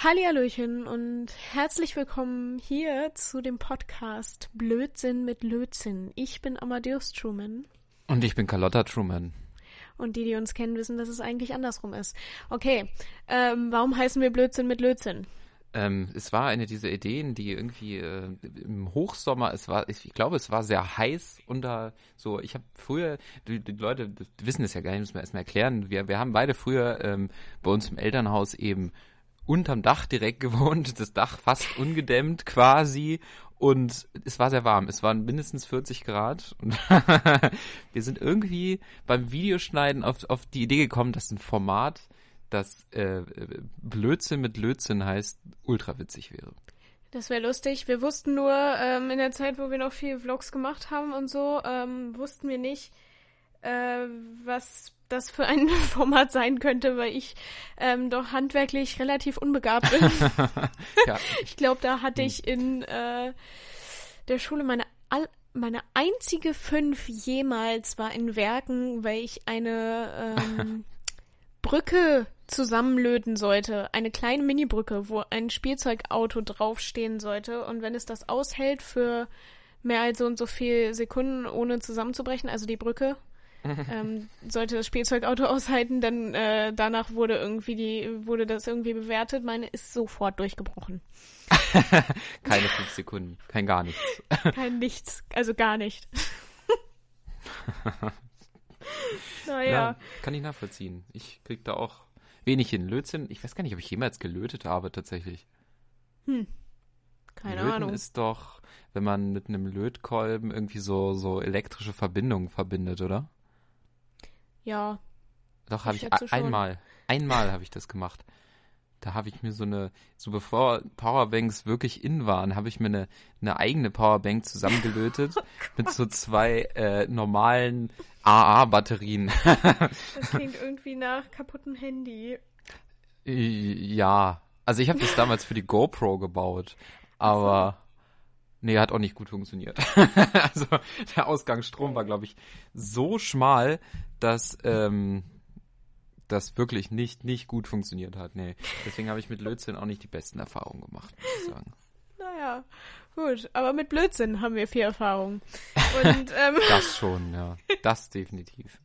Hallihallöchen und herzlich willkommen hier zu dem Podcast Blödsinn mit Lötzinn. Ich bin Amadeus Truman. Und ich bin Carlotta Truman. Und die, die uns kennen, wissen, dass es eigentlich andersrum ist. Okay, ähm, warum heißen wir Blödsinn mit Lötzinn? Ähm, es war eine dieser Ideen, die irgendwie äh, im Hochsommer, es war, ich, ich, glaube, es war sehr heiß und da so, ich habe früher, die, die, Leute wissen es ja gar nicht, müssen wir erstmal erklären, wir, wir haben beide früher ähm, bei uns im Elternhaus eben unterm Dach direkt gewohnt, das Dach fast ungedämmt quasi und es war sehr warm. Es waren mindestens 40 Grad und wir sind irgendwie beim Videoschneiden auf, auf die Idee gekommen, dass ein Format, das äh, Blödsinn mit Lötzinn heißt, ultra witzig wäre. Das wäre lustig. Wir wussten nur ähm, in der Zeit, wo wir noch viel Vlogs gemacht haben und so, ähm, wussten wir nicht, äh, was das für ein Format sein könnte, weil ich ähm, doch handwerklich relativ unbegabt bin. ja. Ich glaube, da hatte ich in äh, der Schule meine all meine einzige fünf jemals war in Werken, weil ich eine ähm, Brücke zusammenlöten sollte. Eine kleine Mini-Brücke, wo ein Spielzeugauto draufstehen sollte. Und wenn es das aushält für mehr als so und so viel Sekunden, ohne zusammenzubrechen, also die Brücke, ähm, sollte das Spielzeugauto aushalten, dann äh, danach wurde irgendwie die, wurde das irgendwie bewertet. Meine ist sofort durchgebrochen. Keine fünf Sekunden, kein gar nichts. kein nichts, also gar nicht. naja. Ja, kann ich nachvollziehen. Ich krieg da auch wenig hin. Lötzinn, ich weiß gar nicht, ob ich jemals gelötet habe tatsächlich. Hm. Keine Löten Ahnung. ist doch, wenn man mit einem Lötkolben irgendwie so, so elektrische Verbindungen verbindet, oder? Ja. Doch, habe ich, ich einmal, einmal habe ich das gemacht. Da habe ich mir so eine, so bevor Powerbanks wirklich in waren, habe ich mir eine, eine eigene Powerbank zusammengelötet oh mit so zwei äh, normalen AA-Batterien. das klingt irgendwie nach kaputten Handy. Ja, also ich habe das damals für die GoPro gebaut, aber nee, hat auch nicht gut funktioniert. also der Ausgangsstrom war, glaube ich, so schmal, dass ähm, das wirklich nicht, nicht gut funktioniert hat. Nee. Deswegen habe ich mit Blödsinn auch nicht die besten Erfahrungen gemacht, muss ich sagen. Naja, gut. Aber mit Blödsinn haben wir viel Erfahrung. Und, ähm, das schon, ja. Das definitiv.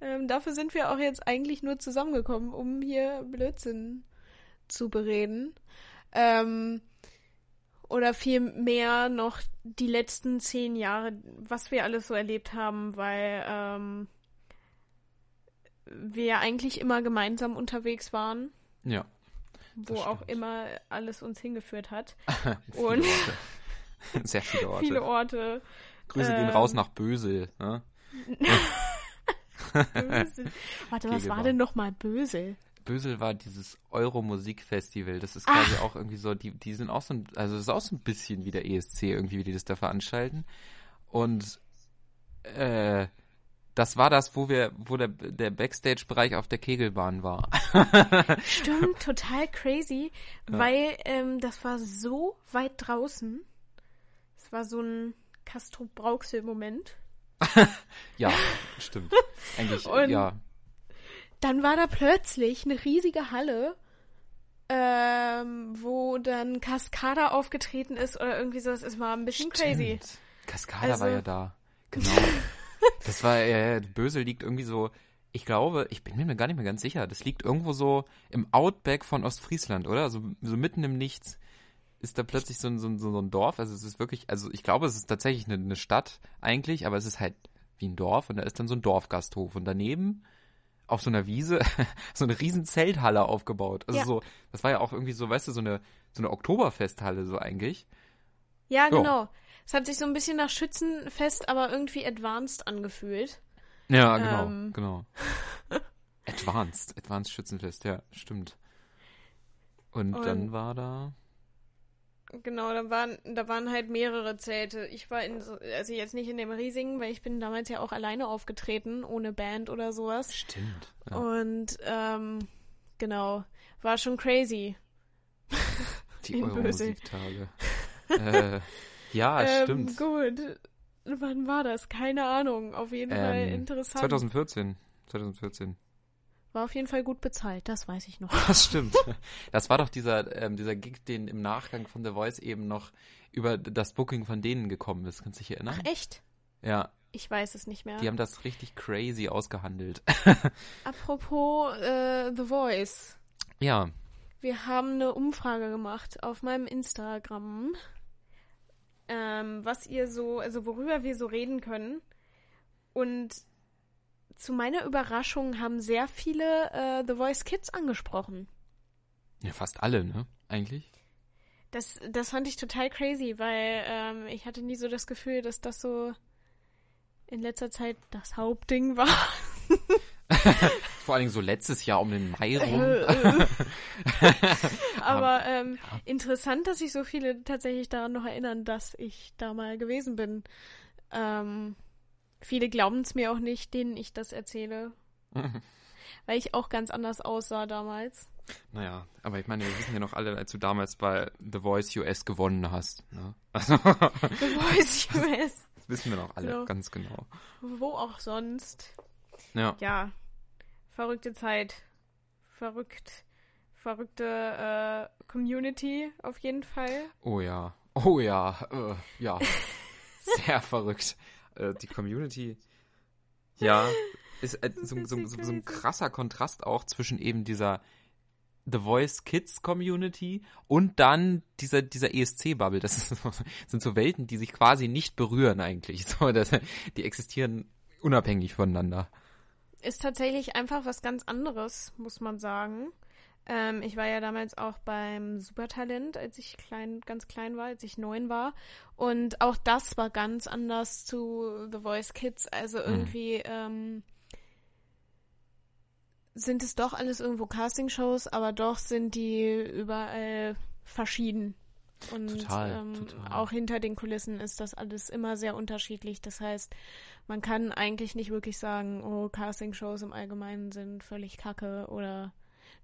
Ähm, dafür sind wir auch jetzt eigentlich nur zusammengekommen, um hier Blödsinn zu bereden. Ähm, oder viel mehr noch die letzten zehn Jahre, was wir alles so erlebt haben, weil ähm, wir eigentlich immer gemeinsam unterwegs waren. Ja. Wo auch immer alles uns hingeführt hat. viele Und Orte. Sehr viele Orte. Viele Orte. Grüße ähm, gehen raus nach Bösel. Ne? Bösel. Warte, was war denn nochmal Bösel? Bösel war dieses Euro-Musikfestival. Das ist quasi Ach. auch irgendwie so, die, die sind auch so ein, also das ist auch so ein bisschen wie der ESC irgendwie, wie die das da veranstalten. Und äh, das war das, wo wir, wo der, der Backstage-Bereich auf der Kegelbahn war. Stimmt, total crazy, ja. weil ähm, das war so weit draußen. Es war so ein Castro Brauxel-Moment. ja, stimmt. Eigentlich, Und ja. Dann war da plötzlich eine riesige Halle, ähm, wo dann Cascada aufgetreten ist oder irgendwie sowas. Es war ein bisschen stimmt. crazy. Cascada also, war ja da. Genau. Das war, äh, Bösel liegt irgendwie so, ich glaube, ich bin mir gar nicht mehr ganz sicher, das liegt irgendwo so im Outback von Ostfriesland, oder? So, so mitten im Nichts ist da plötzlich so ein, so, ein, so ein Dorf. Also es ist wirklich, also ich glaube, es ist tatsächlich eine, eine Stadt eigentlich, aber es ist halt wie ein Dorf und da ist dann so ein Dorfgasthof und daneben auf so einer Wiese so eine riesen Zelthalle aufgebaut. Also ja. so, das war ja auch irgendwie so, weißt du, so eine, so eine Oktoberfesthalle so eigentlich. Ja, genau. Es hat sich so ein bisschen nach Schützenfest, aber irgendwie advanced angefühlt. Ja, genau, ähm. genau. advanced, advanced Schützenfest, ja, stimmt. Und, Und dann war da. Genau, da waren, da waren halt mehrere Zelte. Ich war in, also jetzt nicht in dem riesigen, weil ich bin damals ja auch alleine aufgetreten, ohne Band oder sowas. Stimmt. Ja. Und, ähm, genau, war schon crazy. Die Euro-Musiktage. äh, ja, ähm, stimmt. Gut. Wann war das? Keine Ahnung. Auf jeden ähm, Fall interessant. 2014. 2014. War auf jeden Fall gut bezahlt, das weiß ich noch. Das stimmt. Das war doch dieser, ähm, dieser Gig, den im Nachgang von The Voice eben noch über das Booking von denen gekommen ist. Kannst du dich erinnern? Ach, echt? Ja. Ich weiß es nicht mehr. Die haben das richtig crazy ausgehandelt. Apropos äh, The Voice. Ja. Wir haben eine Umfrage gemacht auf meinem Instagram, ähm, was ihr so, also worüber wir so reden können. Und zu meiner Überraschung haben sehr viele äh, The Voice Kids angesprochen. Ja, fast alle, ne? Eigentlich. Das, das fand ich total crazy, weil ähm, ich hatte nie so das Gefühl, dass das so in letzter Zeit das Hauptding war. Vor allen Dingen so letztes Jahr um den Mai rum. Aber ähm, ja. interessant, dass sich so viele tatsächlich daran noch erinnern, dass ich da mal gewesen bin. Ähm, viele glauben es mir auch nicht, denen ich das erzähle. weil ich auch ganz anders aussah damals. Naja, aber ich meine, wir wissen ja noch alle, als du damals bei The Voice US gewonnen hast. Ne? Also, The Voice US. Das wissen wir noch alle so. ganz genau. Wo auch sonst. Ja. Ja. Verrückte Zeit. Verrückt. Verrückte äh, Community auf jeden Fall. Oh ja. Oh ja. Äh, ja. Sehr verrückt. Äh, die Community. Ja. Ist, äh, so, so, so, so ein krasser Kontrast auch zwischen eben dieser The Voice Kids Community und dann dieser, dieser ESC-Bubble. Das ist, sind so Welten, die sich quasi nicht berühren eigentlich. So, das, die existieren unabhängig voneinander. Ist tatsächlich einfach was ganz anderes, muss man sagen. Ähm, ich war ja damals auch beim Supertalent, als ich klein, ganz klein war, als ich neun war. Und auch das war ganz anders zu The Voice Kids. Also mhm. irgendwie, mhm. ähm, sind es doch alles irgendwo Castingshows, aber doch sind die überall verschieden. Und total, ähm, total. auch hinter den Kulissen ist das alles immer sehr unterschiedlich. Das heißt, man kann eigentlich nicht wirklich sagen, oh, Castingshows im Allgemeinen sind völlig kacke oder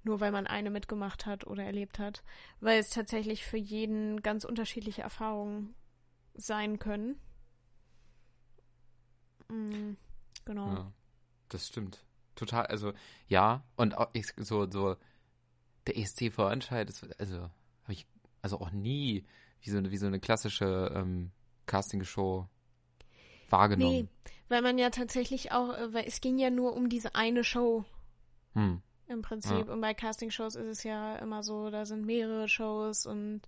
nur weil man eine mitgemacht hat oder erlebt hat, weil es tatsächlich für jeden ganz unterschiedliche Erfahrungen sein können. Mhm, genau. Ja, das stimmt total, also ja, und auch ich, so, so, der ESC-Vorentscheid ist, also, habe ich, also auch nie wie so, wie so eine klassische ähm, Casting-Show wahrgenommen. Nee, weil man ja tatsächlich auch, äh, weil es ging ja nur um diese eine Show. Hm. Im Prinzip. Ja. Und bei Casting-Shows ist es ja immer so, da sind mehrere Shows und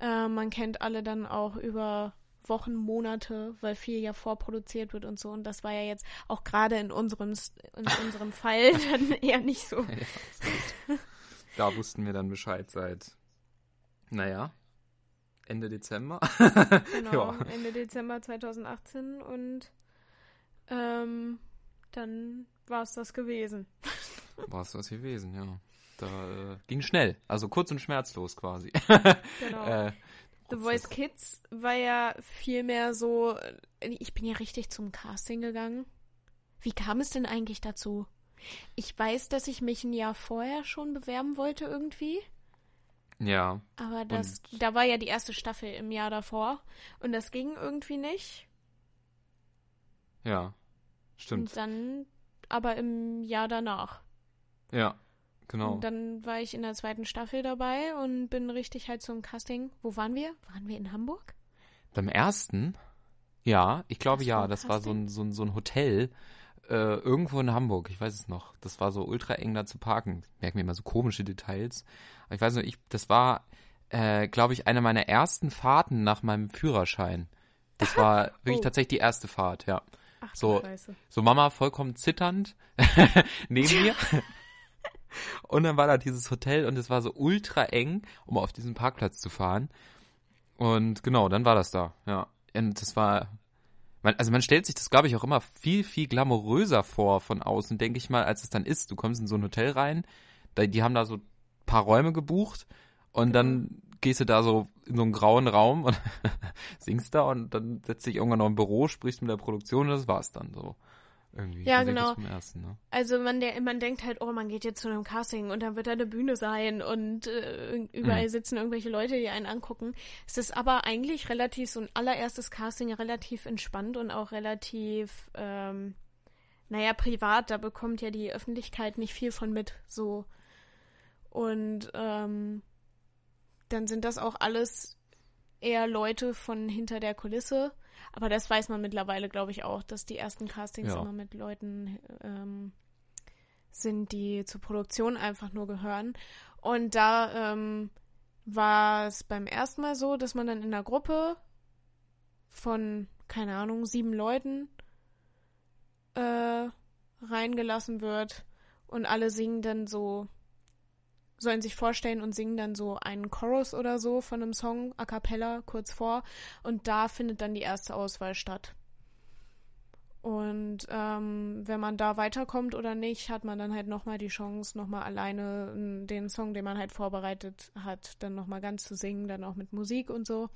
äh, man kennt alle dann auch über Wochen, Monate, weil viel ja vorproduziert wird und so. Und das war ja jetzt auch gerade in unserem, in unserem Fall dann eher nicht so. Ja, da wussten wir dann Bescheid seit, naja, Ende Dezember. genau, ja. Ende Dezember 2018 und ähm, dann war es das gewesen. War es das gewesen, ja. Da äh, ging schnell, also kurz und schmerzlos quasi. Genau. äh, The Voice Kids war ja viel mehr so, äh, ich bin ja richtig zum Casting gegangen. Wie kam es denn eigentlich dazu? Ich weiß, dass ich mich ein Jahr vorher schon bewerben wollte irgendwie. Ja. Aber das, da war ja die erste Staffel im Jahr davor und das ging irgendwie nicht. Ja, stimmt. Und dann aber im Jahr danach. Ja. Genau. Und dann war ich in der zweiten Staffel dabei und bin richtig halt zum Casting. Wo waren wir? Waren wir in Hamburg? Beim ersten? Ja, ich glaube ja. Das war so ein, so ein, so ein Hotel äh, irgendwo in Hamburg. Ich weiß es noch. Das war so ultra eng da zu parken. Merken wir immer so komische Details. Aber ich weiß noch, ich, das war, äh, glaube ich, eine meiner ersten Fahrten nach meinem Führerschein. Das war wirklich oh. tatsächlich die erste Fahrt, ja. Ach, so, Scheiße. so Mama vollkommen zitternd neben mir. Und dann war da dieses Hotel und es war so ultra eng, um auf diesen Parkplatz zu fahren. Und genau, dann war das da, ja. Und das war, man, also man stellt sich das, glaube ich, auch immer viel, viel glamouröser vor von außen, denke ich mal, als es dann ist. Du kommst in so ein Hotel rein, da, die haben da so paar Räume gebucht und dann gehst du da so in so einen grauen Raum und singst da und dann setzt dich irgendwann noch im Büro, sprichst mit der Produktion und das war's dann so. Irgendwie. Ja, genau. Ersten, ne? Also man, der, man denkt halt, oh, man geht jetzt zu einem Casting und dann wird da eine Bühne sein und äh, überall mhm. sitzen irgendwelche Leute, die einen angucken. Es ist aber eigentlich relativ, so ein allererstes Casting relativ entspannt und auch relativ, ähm, naja, privat, da bekommt ja die Öffentlichkeit nicht viel von mit, so. Und ähm, dann sind das auch alles eher Leute von hinter der Kulisse. Aber das weiß man mittlerweile, glaube ich, auch, dass die ersten Castings Ja. immer mit Leuten ähm, sind, die zur Produktion einfach nur gehören. Und da ähm, war es beim ersten Mal so, dass man dann in einer Gruppe von, keine Ahnung, sieben Leuten äh, reingelassen wird und alle singen dann so, sollen sich vorstellen und singen dann so einen Chorus oder so von einem Song a cappella kurz vor und da findet dann die erste Auswahl statt. Und ähm, wenn man da weiterkommt oder nicht, hat man dann halt nochmal die Chance, nochmal alleine den Song, den man halt vorbereitet hat, dann nochmal ganz zu singen, dann auch mit Musik und so.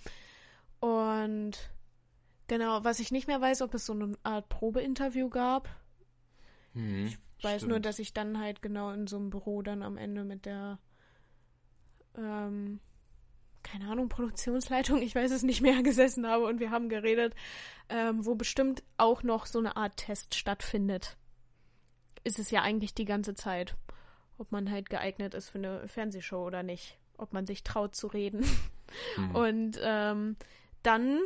Und genau, was ich nicht mehr weiß, ob es so eine Art Probeinterview gab. Hm, Ich weiß stimmt. nur, dass ich dann halt genau in so einem Büro dann am Ende mit der, ähm, keine Ahnung, Produktionsleitung, ich weiß es nicht mehr, gesessen habe und wir haben geredet, ähm, wo bestimmt auch noch so eine Art Test stattfindet. Ist es ja eigentlich die ganze Zeit. Ob man halt geeignet ist für eine Fernsehshow oder nicht. Ob man sich traut zu reden. Hm. Und ähm, dann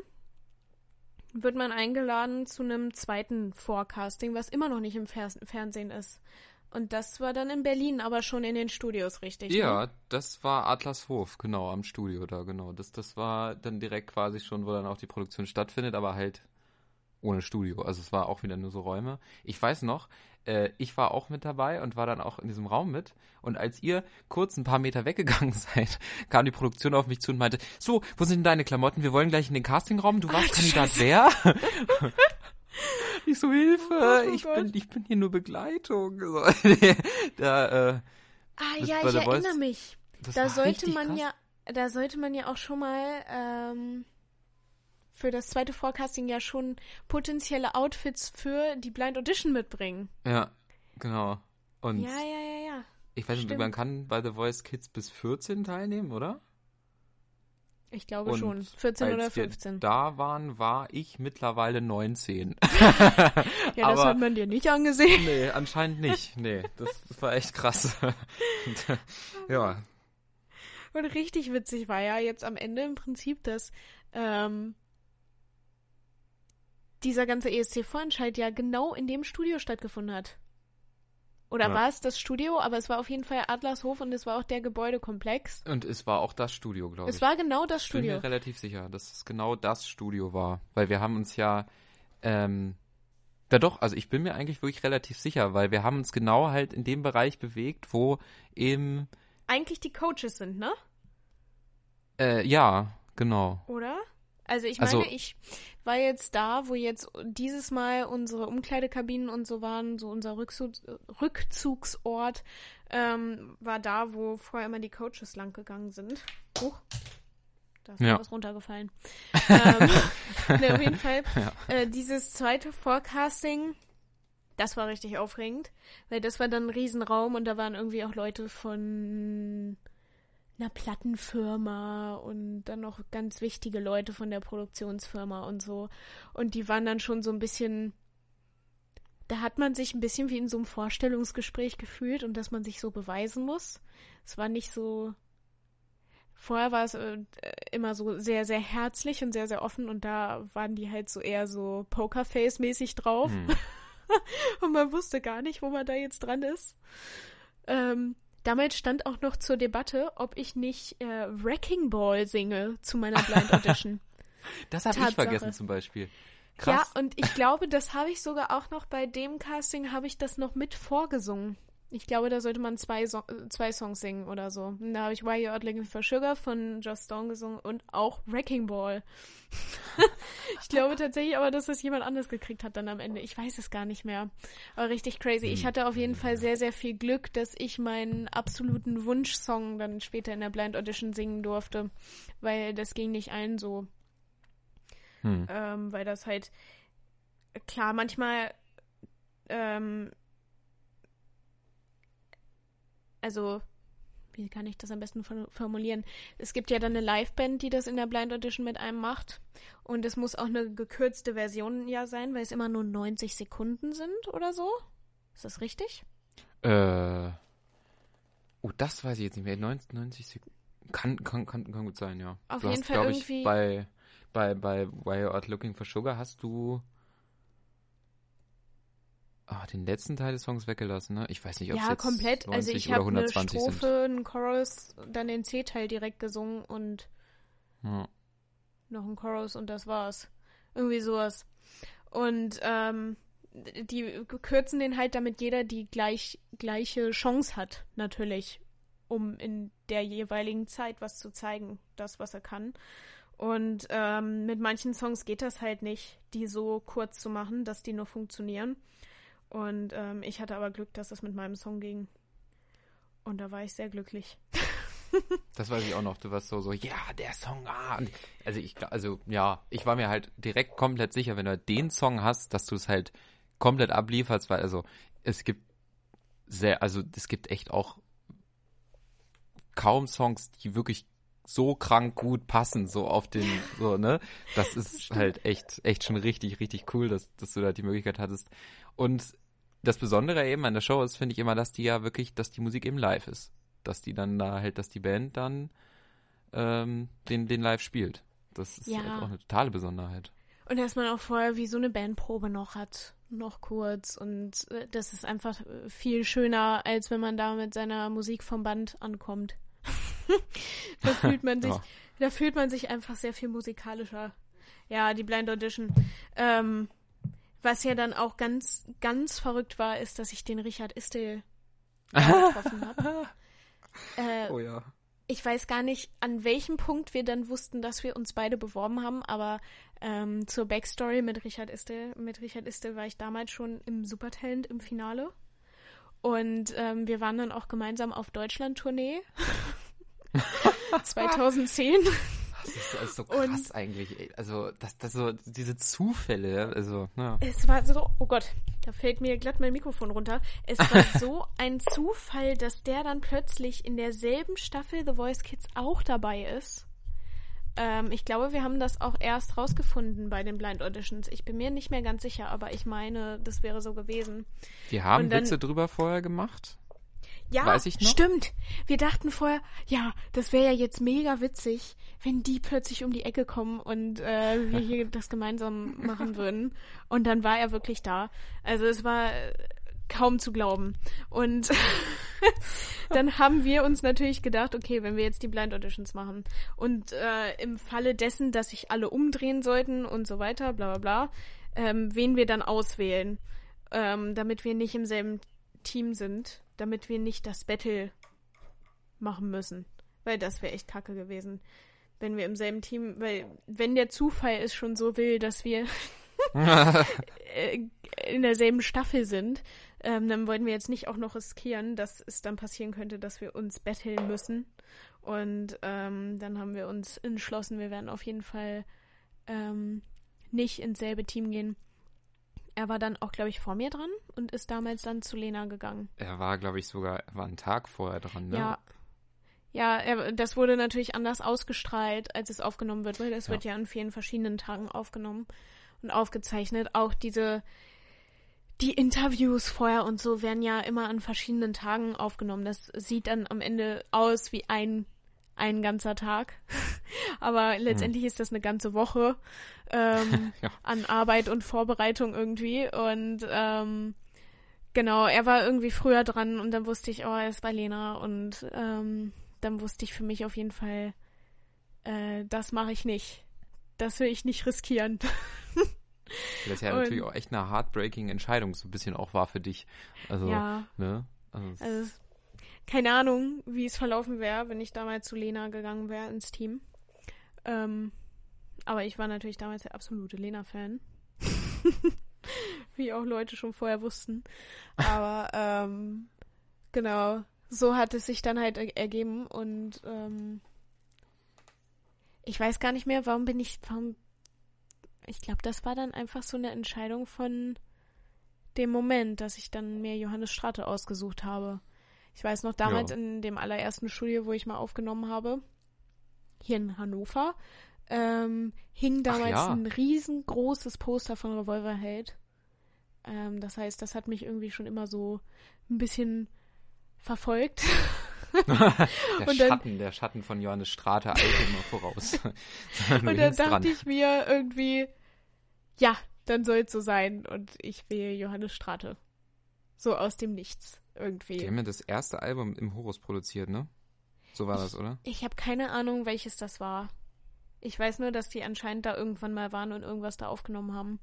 wird man eingeladen zu einem zweiten Forecasting, was immer noch nicht im Fer Fernsehen ist. Und das war dann in Berlin, aber schon in den Studios, richtig? Ja, Ne? das war Adlershof, genau, am Studio da, genau. Das, das war dann direkt quasi schon, wo dann auch die Produktion stattfindet, aber halt ohne Studio. Also es war auch wieder nur so Räume. Ich weiß noch, äh, ich war auch mit dabei und war dann auch in diesem Raum mit. Und als ihr kurz ein paar Meter weggegangen seid, kam die Produktion auf mich zu und meinte, so, wo sind denn deine Klamotten? Wir wollen gleich in den Castingraum. Du warst Ach, Kandidat wer? ich so, Hilfe, Oh ich, Gott. bin, ich bin hier nur Begleitung. So, da, äh, Ah ja, ich der Voice- erinnere mich. das Da sollte man krass. ja, da sollte man ja auch schon mal ähm, für das zweite Forecasting ja schon potenzielle Outfits für die Blind Audition mitbringen. Ja, genau. Und Ja, ja, ja, ja. ich weiß nicht, stimmt. man kann bei The Voice Kids bis 14 teilnehmen, oder? Ich glaube Und schon. 14 oder Als wir 15. da waren, war ich mittlerweile 19. ja, das aber- hat man dir nicht angesehen. nee, anscheinend nicht. Nee, das, das war echt krass. Und, ja, Und richtig witzig war ja jetzt am Ende im Prinzip, dass ähm, dieser ganze ESC-Vorentscheid ja genau in dem Studio stattgefunden hat. Oder Ja. war es das Studio? Aber es war auf jeden Fall Adlershof und es war auch der Gebäudekomplex. und es war auch das Studio, glaube ich. Es war genau das Ich bin Studio. mir relativ sicher, dass es genau das Studio war. Weil wir haben uns ja, ähm, da doch, also ich bin mir eigentlich wirklich relativ sicher, weil wir haben uns genau halt in dem Bereich bewegt, wo eben, Eigentlich die Coaches sind, ne? äh, ja, genau. Oder? Also ich Also- meine, ich war jetzt da, wo jetzt dieses Mal unsere Umkleidekabinen und so waren, so unser Rückzug, Rückzugsort, ähm, war da, wo vorher immer die Coaches lang gegangen sind. Huch. Da ist Ja. mir was runtergefallen. ähm, ne, auf jeden Fall, Ja. äh, dieses zweite Forecasting, das war richtig aufregend, weil das war dann ein Riesenraum und da waren irgendwie auch Leute von einer Plattenfirma und dann noch ganz wichtige Leute von der Produktionsfirma und so. Und die waren dann schon so ein bisschen. Da hat man sich ein bisschen wie in so einem Vorstellungsgespräch gefühlt und dass man sich so beweisen muss. Es war nicht so. Vorher war es äh, immer so sehr, sehr herzlich und sehr, sehr offen und da waren die halt so eher so Pokerface-mäßig drauf. Hm. Und man wusste gar nicht, wo man da jetzt dran ist. Ähm, damals stand auch noch zur Debatte, ob ich nicht äh, Wrecking Ball singe zu meiner Blind Audition. Das habe ich vergessen zum Beispiel. Krass. Ja, und ich glaube, das habe ich sogar auch noch bei dem Casting, habe ich das noch mit vorgesungen. Ich glaube, da sollte man zwei, so zwei Songs singen oder so. Und da habe ich Why You Out Looking for Sugar von Joss Stone gesungen und auch Wrecking Ball. ich glaube tatsächlich aber, dass das jemand anders gekriegt hat dann am Ende. Ich weiß es gar nicht mehr. Aber richtig crazy. Ich hatte auf jeden Fall sehr, sehr viel Glück, dass ich meinen absoluten Wunschsong dann später in der Blind Audition singen durfte. Weil das ging nicht allen so Hm. ähm, weil das halt klar manchmal ähm, also wie kann ich das am besten formulieren? Es gibt ja dann eine Liveband, die das in der Blind Audition mit einem macht. Und es muss auch eine gekürzte Version ja sein, weil es immer nur 90 Sekunden sind oder so. Ist das richtig? Äh. Oh, das weiß ich jetzt nicht mehr. 90, 90 Sekunden. Kann, kann, kann, kann gut sein, ja. Auf du jeden hast, Fall irgendwie. ich, bei, bei, bei Why You Out Looking for Sugar hast du ah, den letzten Teil des Songs weggelassen, ne? Ich weiß nicht, ob es ja, jetzt komplett. 90 Also ich oder habe eine 120 Strophe, sind. einen Chorus, dann den C-Teil direkt gesungen und Ja. noch einen Chorus und das war's. Irgendwie sowas. Und ähm, die kürzen den halt, damit jeder die gleich, gleiche Chance hat, natürlich, um in der jeweiligen Zeit was zu zeigen, das, was er kann. Und ähm, mit manchen Songs geht das halt nicht, die so kurz zu machen, dass die nur funktionieren. Und ähm, ich hatte aber Glück, dass das mit meinem Song ging. Und da war ich sehr glücklich. Das weiß ich auch noch. Du warst so, so, ja, der Song, ah. Also ich, also ja, ich war mir halt direkt komplett sicher, wenn du halt den Song hast, dass du es halt komplett ablieferst, weil also es gibt sehr, also es gibt echt auch kaum Songs, die wirklich so krank gut passen, so auf den, so, ne? Das ist halt echt, echt schon richtig, richtig cool, dass, dass du da die Möglichkeit hattest. Und das Besondere eben an der Show ist, finde ich immer, dass die ja wirklich, dass die Musik eben live ist. Dass die dann da halt, dass die Band dann ähm, den, den live spielt. Das ist Ja. halt auch eine totale Besonderheit. Und dass man auch vorher wie so eine Bandprobe noch hat, noch kurz. Und äh, das ist einfach äh, viel schöner, als wenn man da mit seiner Musik vom Band ankommt. da fühlt man sich, Ja. da fühlt man sich einfach sehr viel musikalischer. Ja, die Blind Audition. Ähm, was ja dann auch ganz, ganz verrückt war, ist, dass ich den Richard Istel getroffen habe. Äh, Oh ja. ich weiß gar nicht, an welchem Punkt wir dann wussten, dass wir uns beide beworben haben, aber ähm, zur Backstory mit Richard Istel, mit Richard Istel war ich damals schon im Supertalent im Finale. Und ähm, wir waren dann auch gemeinsam auf Deutschland-Tournee. 2010. Das ist, das ist so Und- krass eigentlich. ey. Also, das, das so, diese Zufälle, also, ja. Es war so, oh Gott, da fällt mir glatt mein Mikrofon runter. Es war so ein Zufall, dass der dann plötzlich in derselben Staffel The Voice Kids auch dabei ist. Ähm, ich glaube, wir haben das auch erst rausgefunden bei den Blind Auditions. Ich bin mir nicht mehr ganz sicher, aber ich meine, das wäre so gewesen. Wir haben Und dann- Witze drüber vorher gemacht. Ja, Weiß ich noch? stimmt. Wir dachten vorher, ja, das wäre ja jetzt mega witzig, wenn die plötzlich um die Ecke kommen und äh, wir hier das gemeinsam machen würden. Und dann war er wirklich da. Also es war äh, kaum zu glauben. Und dann haben wir uns natürlich gedacht, okay, wenn wir jetzt die Blind Auditions machen und äh, im Falle dessen, dass sich alle umdrehen sollten und so weiter, bla bla bla, ähm, wen wir dann auswählen, ähm, damit wir nicht im selben Team sind, damit wir nicht das Battle machen müssen. Weil das wäre echt kacke gewesen. Wenn wir im selben Team, weil wenn der Zufall es schon so will, dass wir äh, in derselben Staffel sind, ähm, dann wollten wir jetzt nicht auch noch riskieren, dass es dann passieren könnte, dass wir uns battlen müssen. Und ähm, dann haben wir uns entschlossen, wir werden auf jeden Fall ähm, nicht ins selbe Team gehen. Er war dann auch, glaube ich, vor mir dran und ist damals dann zu Lena gegangen. Er war, glaube ich, sogar, er war einen Tag vorher dran, ne? Ja. Ja, er, das wurde natürlich anders ausgestrahlt, als es aufgenommen wird, weil das Ja. wird ja an vielen verschiedenen Tagen aufgenommen und aufgezeichnet. Auch diese, die Interviews vorher und so werden ja immer an verschiedenen Tagen aufgenommen. Das sieht dann am Ende aus wie ein, ein ganzer Tag. Aber letztendlich ist das eine ganze Woche ähm, Ja. an Arbeit und Vorbereitung irgendwie. Und ähm, genau, er war irgendwie früher dran und dann wusste ich, oh, er ist bei Lena und ähm, dann wusste ich für mich auf jeden Fall, äh, das mache ich nicht. Das will ich nicht riskieren. Das ist ja Und- natürlich auch echt eine heartbreaking Entscheidung, so ein bisschen auch war für dich. Also, ja, ne? Also, also keine Ahnung, wie es verlaufen wäre, wenn ich damals zu Lena gegangen wäre ins Team. Ähm, aber ich war natürlich damals der absolute Lena-Fan. wie auch Leute schon vorher wussten. Aber ähm, genau, so hat es sich dann halt er- ergeben und ähm, ich weiß gar nicht mehr, warum bin ich, warum. Ich glaube, das war dann einfach so eine Entscheidung von dem Moment, dass ich dann mir Johannes Strate ausgesucht habe. Ich weiß noch damals Ja. in dem allerersten Studio, wo ich mal aufgenommen habe, hier in Hannover, ähm, hing damals ja. ein riesengroßes Poster von Revolverheld. Ähm, das heißt, das hat mich irgendwie schon immer so ein bisschen verfolgt. Der Und dann- Schatten, der Schatten von Johannes Strate eilt immer voraus. Und dann dachte ich mir irgendwie, ja, dann soll es so sein. Und ich wähle Johannes Strate. So aus dem Nichts irgendwie. Die haben ja das erste Album im Horus produziert, ne? So war das, oder? Ich habe keine Ahnung, welches das war. Ich weiß nur, dass die anscheinend da irgendwann mal waren und irgendwas da aufgenommen haben.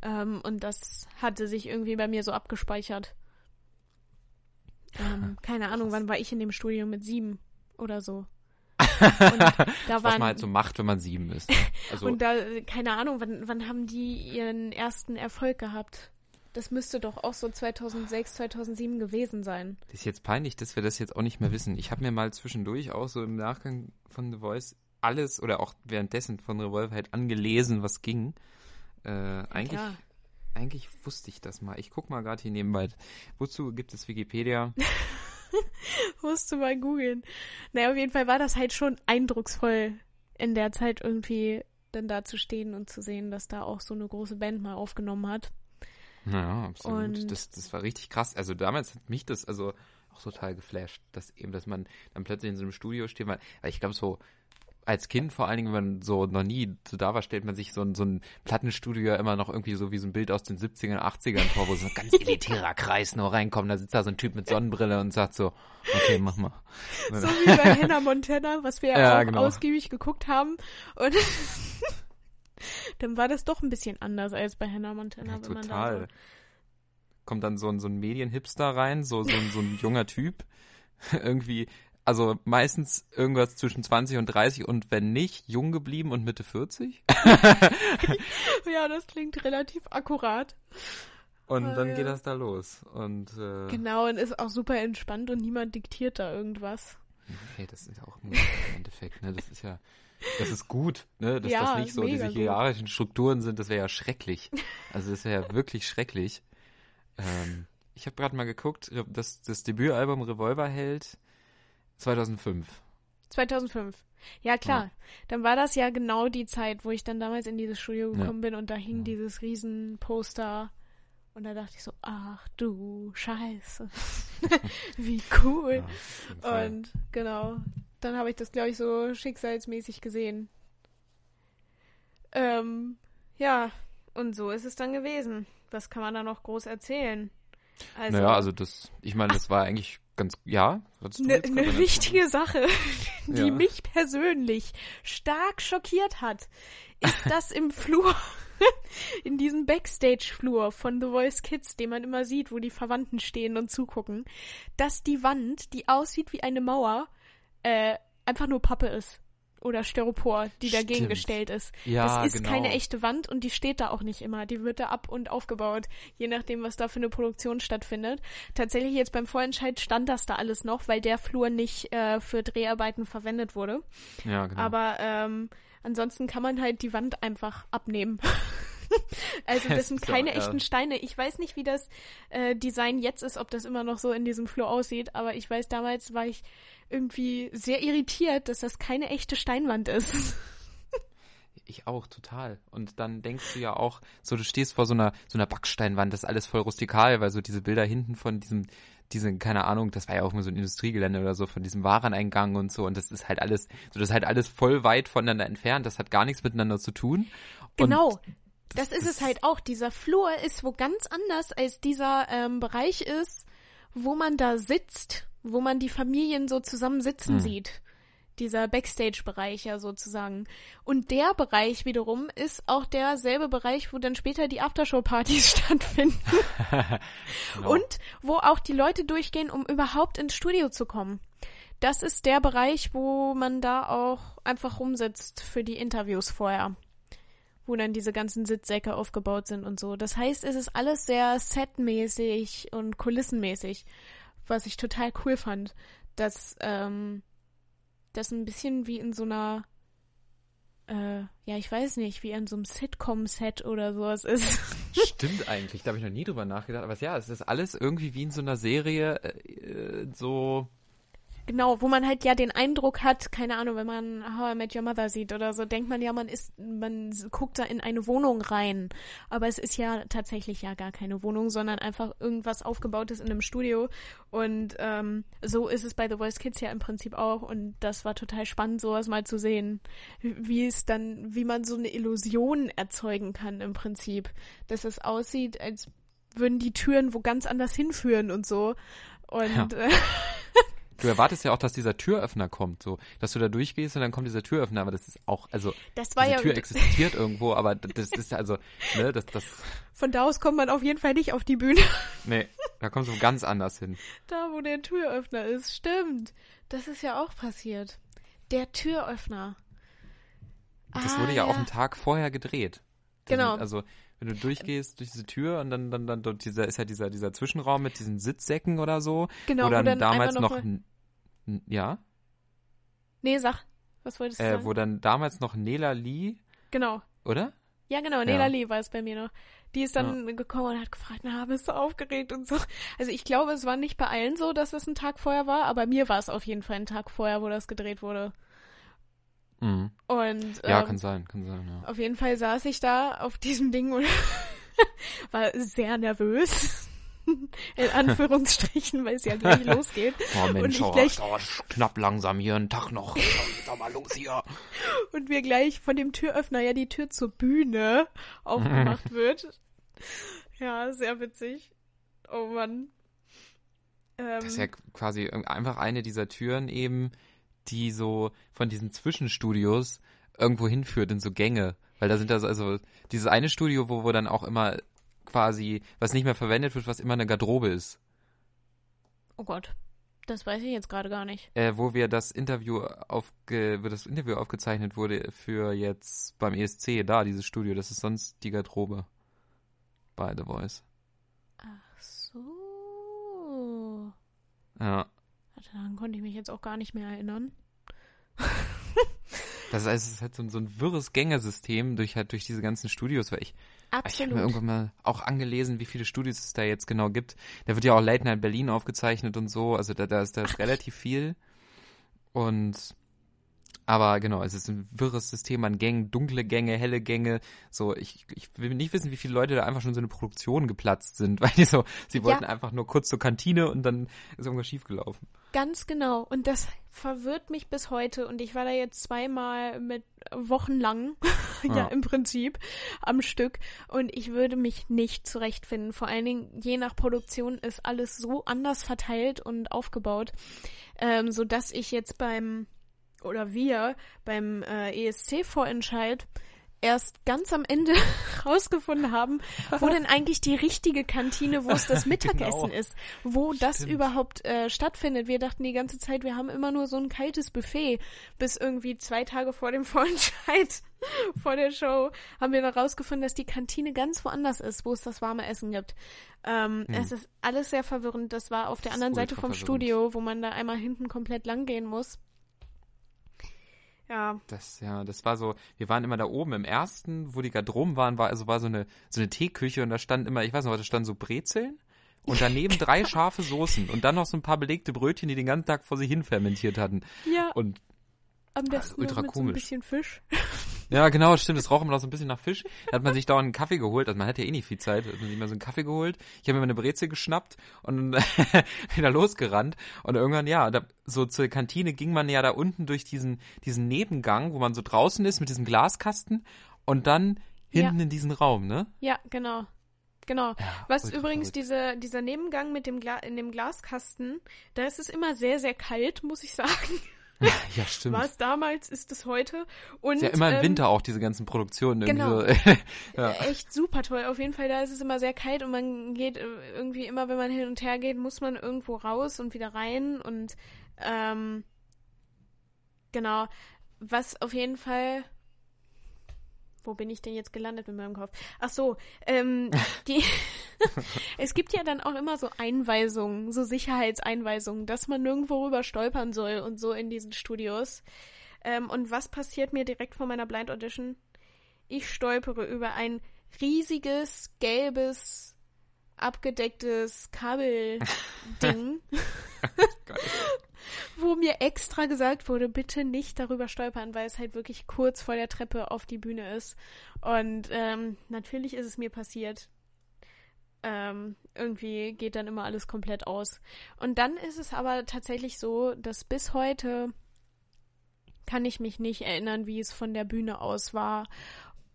Ähm, und das hatte sich irgendwie bei mir so abgespeichert. Ähm, keine Ahnung, wann war ich in dem Studio mit sieben oder so. Und da Was waren, man halt so macht, wenn man sieben ist. Also, und da, keine Ahnung, wann, wann haben die ihren ersten Erfolg gehabt? Das müsste doch auch so 2006, 2007 gewesen sein. das ist jetzt peinlich, dass wir das jetzt auch nicht mehr wissen. Ich habe mir mal zwischendurch auch so im Nachgang von The Voice alles oder auch währenddessen von Revolver halt angelesen, was ging. Äh, eigentlich, klar. eigentlich wusste ich das mal. Ich guck mal gerade hier nebenbei. Wozu gibt es Wikipedia? Musst du mal googeln. Naja, auf jeden Fall war das halt schon eindrucksvoll, in der Zeit irgendwie dann da zu stehen und zu sehen, dass da auch so eine große Band mal aufgenommen hat. Ja, absolut. Und- Das, das war richtig krass. Also damals hat mich das also auch total geflasht, dass eben, dass man dann plötzlich in so einem Studio steht, weil, weil ich glaube so als Kind vor allen Dingen, wenn man so noch nie so da war, stellt man sich so ein, so ein Plattenstudio ja immer noch irgendwie so wie so ein Bild aus den 70ern, 80ern vor, wo so ein ganz elitärer Kreis nur reinkommt. Da sitzt da so ein Typ mit Sonnenbrille und sagt so, okay, mach mal. So wie bei Hannah Montana, was wir Ja, auch genau. ausgiebig geguckt haben. Und dann war das doch ein bisschen anders als bei Hannah Montana. Ja, wenn man da total. so- Kommt dann so ein, so ein Medienhipster rein, so, so, ein, so ein junger Typ. Irgendwie, also meistens irgendwas zwischen 20 und 30 und wenn nicht, jung geblieben und Mitte 40. Ja, das klingt relativ akkurat. Und Ah, dann ja. geht das da los. Und äh, Genau, und ist auch super entspannt und niemand diktiert da irgendwas. hey, das ist ja auch im Endeffekt, ne? Das ist ja, das ist gut, ne? Dass Ja, das nicht so diese hierarchischen Strukturen sind, das wäre ja schrecklich. Also das wäre ja wirklich schrecklich. Ähm, ich habe gerade mal geguckt, das, das Debütalbum Revolverheld 2005. 2005. Ja, klar. Dann war das ja genau die Zeit, wo ich dann damals in dieses Studio Ja. gekommen bin und da hing dieses Riesenposter. Und da dachte ich so, ach du Scheiße. Wie cool. Ja, und genau, dann habe ich das, glaube ich, so schicksalsmäßig gesehen. Ähm, ja, und so ist es dann gewesen. Was kann man da noch groß erzählen? Also, naja, also das, ich meine, das war eigentlich ganz, ja, eine ne gerade wichtige Sache, die Ja. mich persönlich stark schockiert hat, ist das im Flur, in diesem Backstage-Flur von The Voice Kids, den man immer sieht, wo die Verwandten stehen und zugucken, dass die Wand, die aussieht wie eine Mauer, äh, einfach nur Pappe ist. Oder Styropor, die dagegen Stimmt. gestellt ist. Ja, das ist genau. keine echte Wand und die steht da auch nicht immer. Die wird da ab und aufgebaut, je nachdem, was da für eine Produktion stattfindet. Tatsächlich jetzt beim Vorentscheid stand das da alles noch, weil der Flur nicht äh, für Dreharbeiten verwendet wurde. Ja, genau. Aber ähm, ansonsten kann man halt die Wand einfach abnehmen. also das sind ja, keine ja. echten Steine. Ich weiß nicht, wie das äh, Design jetzt ist, ob das immer noch so in diesem Flur aussieht, aber ich weiß, damals war ich irgendwie sehr irritiert, dass das keine echte Steinwand ist. Ich auch, total. Und dann denkst du ja auch, so du stehst vor so einer, so einer Backsteinwand, das ist alles voll rustikal, weil so diese Bilder hinten von diesem, diesen, keine Ahnung, das war ja auch mal so ein Industriegelände oder so, von diesem Wareneingang und so, und das ist halt alles, so das ist halt alles voll weit voneinander entfernt, das hat gar nichts miteinander zu tun. Genau. Und Das, ist es halt auch. Dieser Flur ist wo ganz anders als dieser ähm, Bereich ist, wo man da sitzt, wo man die Familien so zusammen sitzen Hm. sieht. Dieser Backstage-Bereich ja sozusagen. Und der Bereich wiederum ist auch derselbe Bereich, wo dann später die Aftershow-Partys stattfinden. genau. Und wo auch die Leute durchgehen, um überhaupt ins Studio zu kommen. Das ist der Bereich, wo man da auch einfach rumsitzt für die Interviews vorher. Wo dann diese ganzen Sitzsäcke aufgebaut sind und so. Das heißt, es ist alles sehr setmäßig und kulissenmäßig. Was ich total cool fand. Dass ähm, das ein bisschen wie in so einer äh, ja, ich weiß nicht, wie an so einem Sitcom-Set oder sowas ist. Stimmt eigentlich, da habe ich noch nie drüber nachgedacht. Aber ja, es ist alles irgendwie wie in so einer Serie äh, so Genau, wo man halt ja den Eindruck hat, keine Ahnung, wenn man How I Met Your Mother sieht oder so, denkt man ja, man ist, man guckt da in eine Wohnung rein. Aber es ist ja tatsächlich ja gar keine Wohnung, sondern einfach irgendwas aufgebautes in einem Studio. Und ähm, so ist es bei The Voice Kids ja im Prinzip auch. Und das war total spannend, sowas mal zu sehen, wie es dann, wie man so eine Illusion erzeugen kann im Prinzip, dass es aussieht, als würden die Türen wo ganz anders hinführen und so. Und ja. äh, Du erwartest ja auch, dass dieser Türöffner kommt, so, dass du da durchgehst und dann kommt dieser Türöffner, aber das ist auch, also das war diese ja Tür existiert irgendwo, aber das ist also, ne, das, das. Von da aus kommt man auf jeden Fall nicht auf die Bühne. Nee, da kommst du ganz anders hin. Da, wo der Türöffner ist, stimmt. Das ist ja auch passiert. Der Türöffner. Das ah, wurde ja, ja, auch einen Tag vorher gedreht. Genau. Also wenn du durchgehst durch diese Tür und dann dann dann dort dieser ist ja dieser dieser Zwischenraum mit diesen Sitzsäcken oder so, genau, wo dann, wo dann damals noch, noch ja? Nee, sag. Was wolltest du äh, sagen? Wo dann damals noch Nela Lee. Genau. Oder? Ja, genau, Nela ja. Lee war es bei mir noch. Die ist dann ja. gekommen und hat gefragt, na, bist du aufgeregt und so. Also ich glaube, es war nicht bei allen so, dass es ein Tag vorher war, aber mir war es auf jeden Fall ein Tag vorher, wo das gedreht wurde. Mhm. Und ja, ähm, kann sein, kann sein, ja. Auf jeden Fall saß ich da auf diesem Ding und war sehr nervös. In Anführungsstrichen, weil es ja gleich losgeht. Oh Mensch, und ich gleich, oh, knapp langsam hier, einen Tag noch. Doch mal los hier. Und mir gleich von dem Türöffner ja die Tür zur Bühne aufgemacht wird. Ja, sehr witzig. Oh Mann. Ähm, das ist ja quasi einfach eine dieser Türen eben, die so von diesen Zwischenstudios irgendwo hinführt in so Gänge. Weil da sind das also dieses eine Studio, wo, wo dann auch immer quasi, was nicht mehr verwendet wird, was immer eine Garderobe ist. Oh Gott. Das weiß ich jetzt gerade gar nicht. Äh, wo wir das Interview aufge, wo das Interview aufgezeichnet wurde für jetzt beim ESC, da, dieses Studio, das ist sonst die Garderobe. Bei The Voice. Ach so. Ja. Daran konnte ich mich jetzt auch gar nicht mehr erinnern. das heißt, es ist halt so, so ein wirres Gängersystem durch halt durch diese ganzen Studios, weil ich Absolut. Ich habe mir irgendwann mal auch angelesen, wie viele Studios es da jetzt genau gibt. Da wird ja auch Late Night Berlin aufgezeichnet und so. Also da, da ist da ist relativ viel. Und aber genau, es ist ein wirres System an Gängen, dunkle Gänge, helle Gänge. So, ich, ich will nicht wissen, wie viele Leute da einfach schon so eine Produktion geplatzt sind, weil die so, sie wollten ja. einfach nur kurz zur Kantine und dann ist irgendwas schiefgelaufen. Ganz genau. Und das verwirrt mich bis heute. Und ich war da jetzt zweimal mit wochenlang, ja, ja, im Prinzip, am Stück. Und ich würde mich nicht zurechtfinden. Vor allen Dingen, je nach Produktion ist alles so anders verteilt und aufgebaut, ähm, so dass ich jetzt beim oder wir beim äh, ESC-Vorentscheid erst ganz am Ende rausgefunden haben, wo denn eigentlich die richtige Kantine, wo es das Mittagessen genau. ist, wo Stimmt. das überhaupt äh, stattfindet. Wir dachten die ganze Zeit, wir haben immer nur so ein kaltes Buffet, bis irgendwie zwei Tage vor dem Vorentscheid, vor der Show, haben wir noch rausgefunden, dass die Kantine ganz woanders ist, wo es das warme Essen gibt. Ähm, hm. Es ist alles sehr verwirrend. Das war auf der anderen Seite vom Studio, wo man da einmal hinten komplett lang gehen muss. Ja. Das, ja, das war so, wir waren immer da oben im ersten, wo die Garderoben waren, war, also war so eine, so eine Teeküche und da stand immer, ich weiß noch, da standen so Brezeln und daneben drei scharfe Soßen und dann noch so ein paar belegte Brötchen, die den ganzen Tag vor sich hin fermentiert hatten. Ja. Und am besten ultra mit komisch. so ein bisschen Fisch. Ja, genau, stimmt. Es roch immer noch so ein bisschen nach Fisch. Da hat man sich dauernd einen Kaffee geholt. Also man hat ja eh nicht viel Zeit. Hat man sich mal so einen Kaffee geholt. Ich habe mir eine Brezel geschnappt und wieder losgerannt. Und irgendwann, ja, da, so zur Kantine ging man ja da unten durch diesen, diesen Nebengang, wo man so draußen ist mit diesem Glaskasten und dann hinten ja. in diesen Raum, ne? Ja, genau. Genau. Ja, Was übrigens diese, dieser Nebengang mit dem Gla in dem Glaskasten, da ist es immer sehr, sehr kalt, muss ich sagen. Ja, stimmt. War es damals, ist es heute. Und, ist ja immer im ähm, Winter auch diese ganzen Produktionen. Genau. So. ja. Echt super toll. Auf jeden Fall, da ist es immer sehr kalt und man geht äh, irgendwie immer, wenn man hin und her geht, muss man irgendwo raus und wieder rein und ähm, genau. Was auf jeden Fall wo bin ich denn jetzt gelandet mit meinem Kopf? Ach so, ähm, die, es gibt ja dann auch immer so Einweisungen, so Sicherheitseinweisungen, dass man nirgendwo rüber stolpern soll und so in diesen Studios. Ähm, und was passiert mir direkt vor meiner Blind Audition? Ich stolpere über ein riesiges, gelbes, abgedecktes Kabelding, wo mir extra gesagt wurde, bitte nicht darüber stolpern, weil es halt wirklich kurz vor der Treppe auf die Bühne ist. Und ähm, natürlich ist es mir passiert. Ähm, irgendwie geht dann immer alles komplett aus. Und dann ist es aber tatsächlich so, dass bis heute kann ich mich nicht erinnern, wie es von der Bühne aus war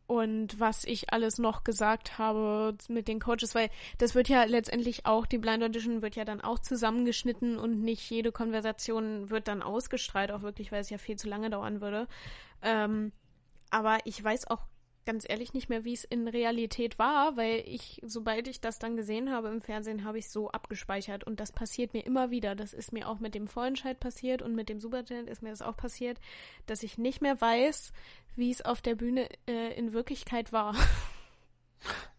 und was ich alles noch gesagt habe mit den Coaches, weil das wird ja letztendlich auch, die Blind Audition wird ja dann auch zusammengeschnitten und nicht jede Konversation wird dann ausgestrahlt, auch wirklich, weil es ja viel zu lange dauern würde. Ähm, aber ich weiß auch ganz ehrlich nicht mehr, wie es in Realität war, weil ich, sobald ich das dann gesehen habe im Fernsehen, habe ich so abgespeichert und das passiert mir immer wieder. Das ist mir auch mit dem Vorentscheid passiert und mit dem Supertalent ist mir das auch passiert, dass ich nicht mehr weiß, wie es auf der Bühne äh, in Wirklichkeit war.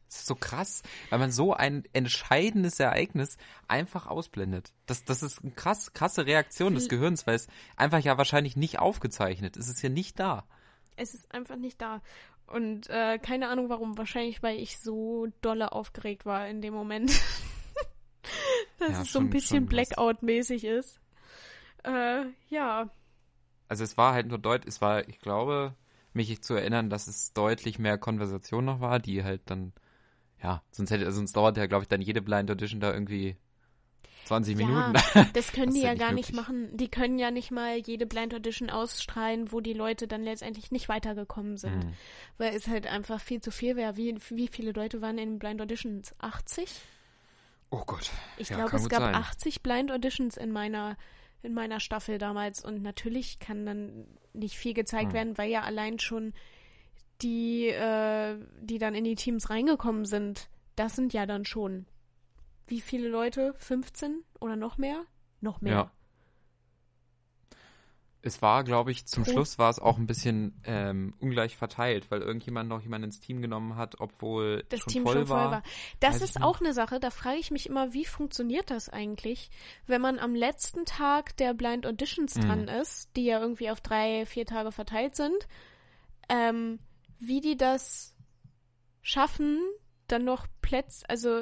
Das ist so krass, weil man so ein entscheidendes Ereignis einfach ausblendet. Das, das ist eine krass, krasse Reaktion des Gehirns, weil es einfach ja wahrscheinlich nicht aufgezeichnet ist. Es ist ja nicht da. Es ist einfach nicht da. Und äh, keine Ahnung warum. Wahrscheinlich, weil ich so dolle aufgeregt war in dem Moment. Dass ja, es so ein bisschen Blackout-mäßig ist. Äh, ja. Also es war halt nur deutlich, es war, ich glaube, mich zu erinnern, dass es deutlich mehr Konversation noch war, die halt dann, ja, sonst hätte, sonst dauert ja, glaube ich, dann jede Blind Audition da irgendwie 20 ja, Minuten. Das können das die ja, ja gar möglich. nicht machen. Die können ja nicht mal jede Blind Audition ausstrahlen, wo die Leute dann letztendlich nicht weitergekommen sind. Mhm. Weil es halt einfach viel zu viel wäre. Wie, wie viele Leute waren in Blind Auditions? 80? Oh Gott. Ich ja, glaube, es gab sein. 80 Blind Auditions in meiner, in meiner Staffel damals. Und natürlich kann dann nicht viel gezeigt mhm. werden, weil ja allein schon die, äh, die dann in die Teams reingekommen sind, das sind ja dann schon wie viele Leute? 15 oder noch mehr? Noch mehr. Ja. Es war, glaube ich, zum Schluss war es auch ein bisschen ähm, ungleich verteilt, weil irgendjemand noch jemanden ins Team genommen hat, obwohl das schon Team voll schon war. voll war. Das ist auch eine Sache, da frage ich mich immer, wie funktioniert das eigentlich, wenn man am letzten Tag der Blind Auditions mhm. dran ist, die ja irgendwie auf drei, vier Tage verteilt sind, ähm, wie die das schaffen, dann noch Plätze, also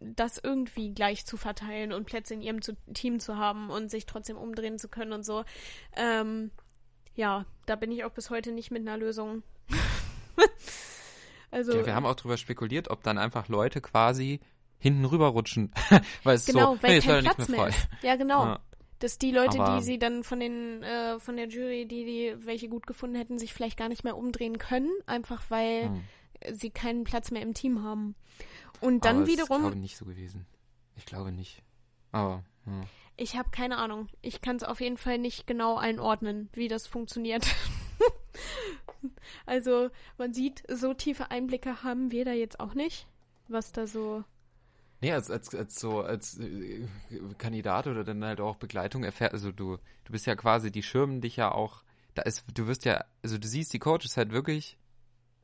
das irgendwie gleich zu verteilen und Plätze in ihrem zu Team zu haben und sich trotzdem umdrehen zu können und so. Ähm, ja, da bin ich auch bis heute nicht mit einer Lösung. also. Ja, wir haben auch drüber spekuliert, ob dann einfach Leute quasi hinten rüberrutschen. weil es genau, so, weil nee, kein Platz mehr, mehr ist. Ja, genau. Ja. Dass die Leute, Aber die sie dann von den, äh, von der Jury, die, die welche gut gefunden hätten, sich vielleicht gar nicht mehr umdrehen können, einfach weil hm. sie keinen Platz mehr im Team haben. Und dann Aber wiederum. Ich glaube nicht so gewesen. Ich glaube nicht. Aber. Ja. Ich habe keine Ahnung. Ich kann es auf jeden Fall nicht genau einordnen, wie das funktioniert. also man sieht, so tiefe Einblicke haben wir da jetzt auch nicht, was da so. Nee, als, als, als so als äh, Kandidat oder dann halt auch Begleitung erfährt, also du, du bist ja quasi, die schirmen dich ja auch, da ist, du wirst ja, also du siehst die Coaches halt wirklich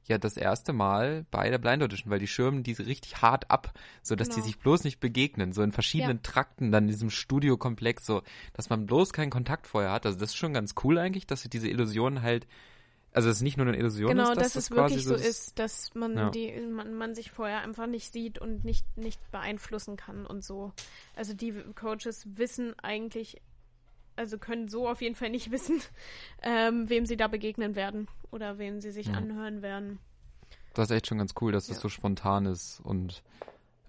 ja das erste Mal bei der Blind Audition, weil die schirmen diese richtig hart ab, so dass genau. die sich bloß nicht begegnen, so in verschiedenen ja. Trakten dann in diesem Studiokomplex, so dass man bloß keinen Kontakt vorher hat. Also das ist schon ganz cool eigentlich, dass sie diese Illusion halt also es ist nicht nur eine Illusion genau, ist, dass, dass es wirklich so ist, dass man ja. die man, man sich vorher einfach nicht sieht und nicht nicht beeinflussen kann und so. Also die Coaches wissen eigentlich also können so auf jeden Fall nicht wissen, ähm, wem sie da begegnen werden oder wen sie sich ja. anhören werden. Das ist echt schon ganz cool, dass das so spontan ist und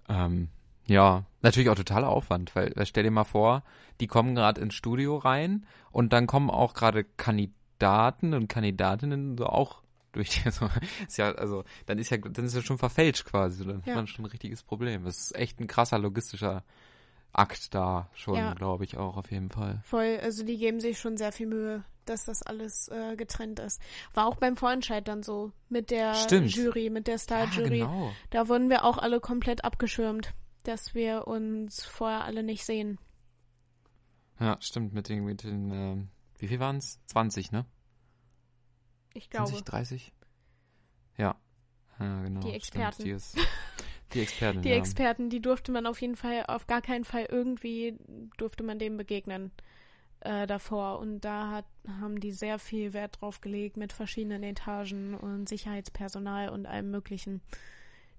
ähm, ja, natürlich auch totaler Aufwand, weil stell dir mal vor, die kommen gerade ins Studio rein und dann kommen auch gerade Kandidaten und Kandidatinnen so auch durch die, so, ist ja, also, dann ist ja, dann ist ja schon verfälscht quasi, dann ja. hat man schon ein richtiges Problem. Das ist echt ein krasser logistischer Akt da schon, ja. glaube ich, auch auf jeden Fall. Voll, also die geben sich schon sehr viel Mühe, dass das alles äh, getrennt ist. War auch beim Vorentscheid dann so mit der Stimmt. Jury, mit der Star-Jury. Ja, genau. Da wurden wir auch alle komplett abgeschirmt, dass wir uns vorher alle nicht sehen. Ja, stimmt, mit den, mit den äh, wie viel waren es? 20, ne? Ich glaube. 20, 30? Ja. Ja, genau. Die Experten. Stimmt, Die Experten. Die ja. Experten, die durfte man auf jeden Fall, auf gar keinen Fall irgendwie durfte man dem begegnen. äh, davor. Und da hat, haben die sehr viel Wert drauf gelegt mit verschiedenen Etagen und Sicherheitspersonal und allem Möglichen,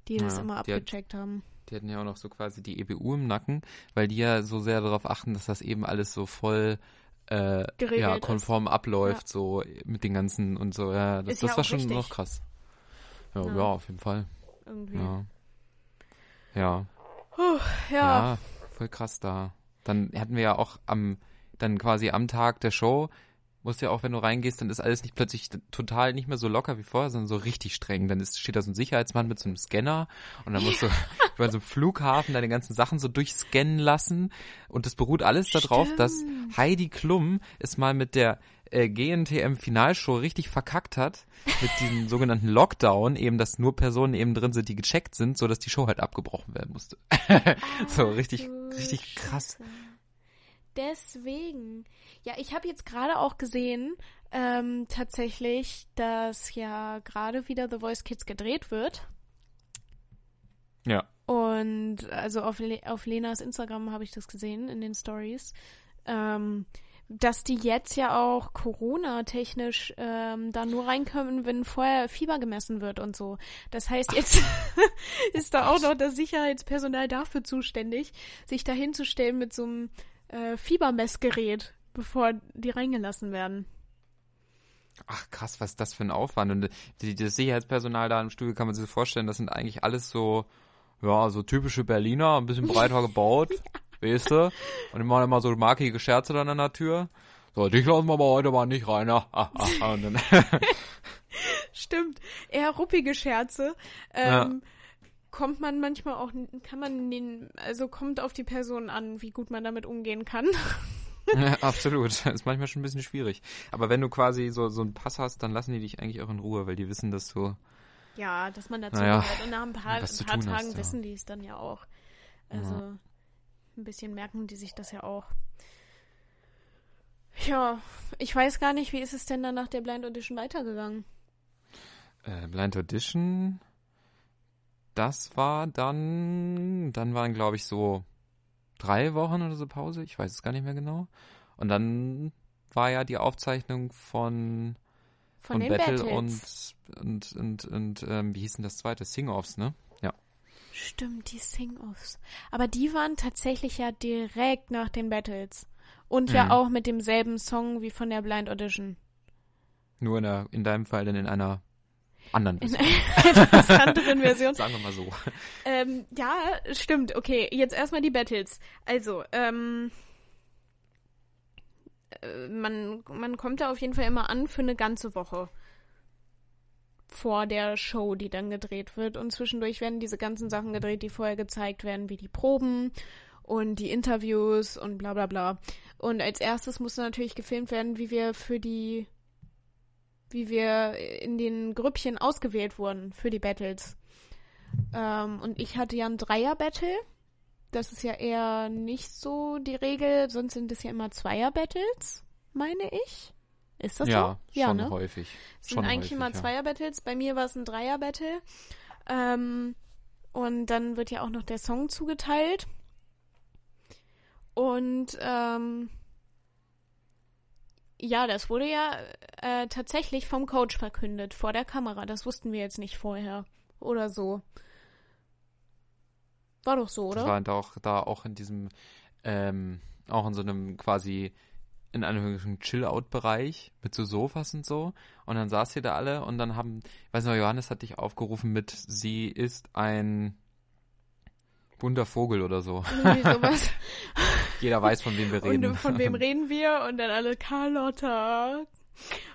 die das Ja, immer die hat- abgecheckt haben. Die hatten ja auch noch so quasi die EBU im Nacken, weil die ja so sehr darauf achten, dass das eben alles so voll äh, ja, ist. konform abläuft, so mit den ganzen und so. Ja, das, Ist das ja war schon richtig. noch krass. Ja, Ja. ja. auf jeden Fall. Irgendwie. Ja. Ja. Puh, ja. Ja, voll krass da. Dann hatten wir ja auch am, dann quasi am Tag der Show, musst ja auch, wenn du reingehst, dann ist alles nicht plötzlich total nicht mehr so locker wie vorher, sondern so richtig streng. Dann ist, steht da so ein Sicherheitsmann mit so einem Scanner und dann musst du über so einem Flughafen deine ganzen Sachen so durchscannen lassen. Und das beruht alles darauf, dass Stimmt. Heidi Klum es mal mit der äh, GNTM Finalshow richtig verkackt hat, mit diesem sogenannten Lockdown, eben, dass nur Personen eben drin sind, die gecheckt sind, so dass die Show halt abgebrochen werden musste. so richtig, richtig krass. Deswegen. Ja, ich habe jetzt gerade auch gesehen, ähm, tatsächlich, dass ja gerade wieder The Voice Kids gedreht wird. Ja. Und also auf, Le auf Lenas Instagram habe ich das gesehen in den Stories. Ähm, dass die jetzt ja auch Corona-technisch ähm, da nur reinkommen, wenn vorher Fieber gemessen wird und so. Das heißt, jetzt ist da auch noch das Sicherheitspersonal dafür zuständig, sich da hinzustellen mit so einem äh, Fiebermessgerät, bevor die reingelassen werden. Ach krass, was ist das für ein Aufwand? Und die, das Sicherheitspersonal da im Studio kann man sich so vorstellen, das sind eigentlich alles so, ja, so typische Berliner, ein bisschen breiter gebaut, weißt du? Und die machen immer so markige Scherze dann an der Tür. So, dich lassen wir aber heute mal nicht rein. Ah, ah, ah. Dann, Stimmt. Eher ruppige Scherze. Ja. Ähm, Kommt man manchmal auch, kann man den, also kommt auf die Person an, wie gut man damit umgehen kann. ja, absolut. Das ist manchmal schon ein bisschen schwierig. Aber wenn du quasi so, so einen Pass hast, dann lassen die dich eigentlich auch in Ruhe, weil die wissen, dass du, Ja, dass man dazu Naja, gehört. Und nach ein paar, ein paar Tagen hast, ja. wissen die es dann ja auch. Also ein bisschen merken die sich das ja auch. Ja, ich weiß gar nicht, wie ist es denn dann nach der Blind Audition weitergegangen? Äh, Blind Audition, das war dann, dann waren glaube ich so drei Wochen oder so Pause, ich weiß es gar nicht mehr genau. Und dann war ja die Aufzeichnung von, Von, von Battle Battles. und, und, und, und ähm, wie hieß denn das zweite? Sing-Offs, ne? Ja. Stimmt, die Sing-Offs. Aber die waren tatsächlich ja direkt nach den Battles. Und ja Mhm. auch mit demselben Song wie von der Blind Audition. Nur in, der, in deinem Fall dann in einer anderen In Version. einer etwas anderen Version. Sagen wir mal so. Ähm, ja, stimmt. Okay, jetzt erstmal die Battles. Also, ähm, äh, man, man kommt da auf jeden Fall immer an für eine ganze Woche vor der Show, die dann gedreht wird. Und zwischendurch werden diese ganzen Sachen gedreht, die vorher gezeigt werden, wie die Proben und die Interviews und bla bla bla. Und als erstes musste natürlich gefilmt werden, wie wir für die, wie wir in den Grüppchen ausgewählt wurden für die Battles. Ähm, und ich hatte ja ein Dreier-Battle. Das ist ja eher nicht so die Regel, sonst sind es ja immer Zweier-Battles, meine ich. Ist das ja, so? schon ne? häufig. Es sind Schon eigentlich häufig, immer ja. Zweier-Battles. Bei mir war es ein Dreier-Battle. Ähm, und dann wird ja auch noch der Song zugeteilt. Und ähm, ja, das wurde ja äh, tatsächlich vom Coach verkündet vor der Kamera. Das wussten wir jetzt nicht vorher. Oder so. War doch so, Das oder? war da auch, da auch in diesem, ähm, auch in so einem quasi, in einem Chill-Out-Bereich mit so Sofas und so. Und dann saß ihr da alle und dann haben, ich weiß noch, Johannes hat dich aufgerufen mit, sie ist ein bunter Vogel oder so. Irgendwie sowas. Jeder weiß, von wem wir reden. Und von wem reden wir? Und dann alle Carlotta.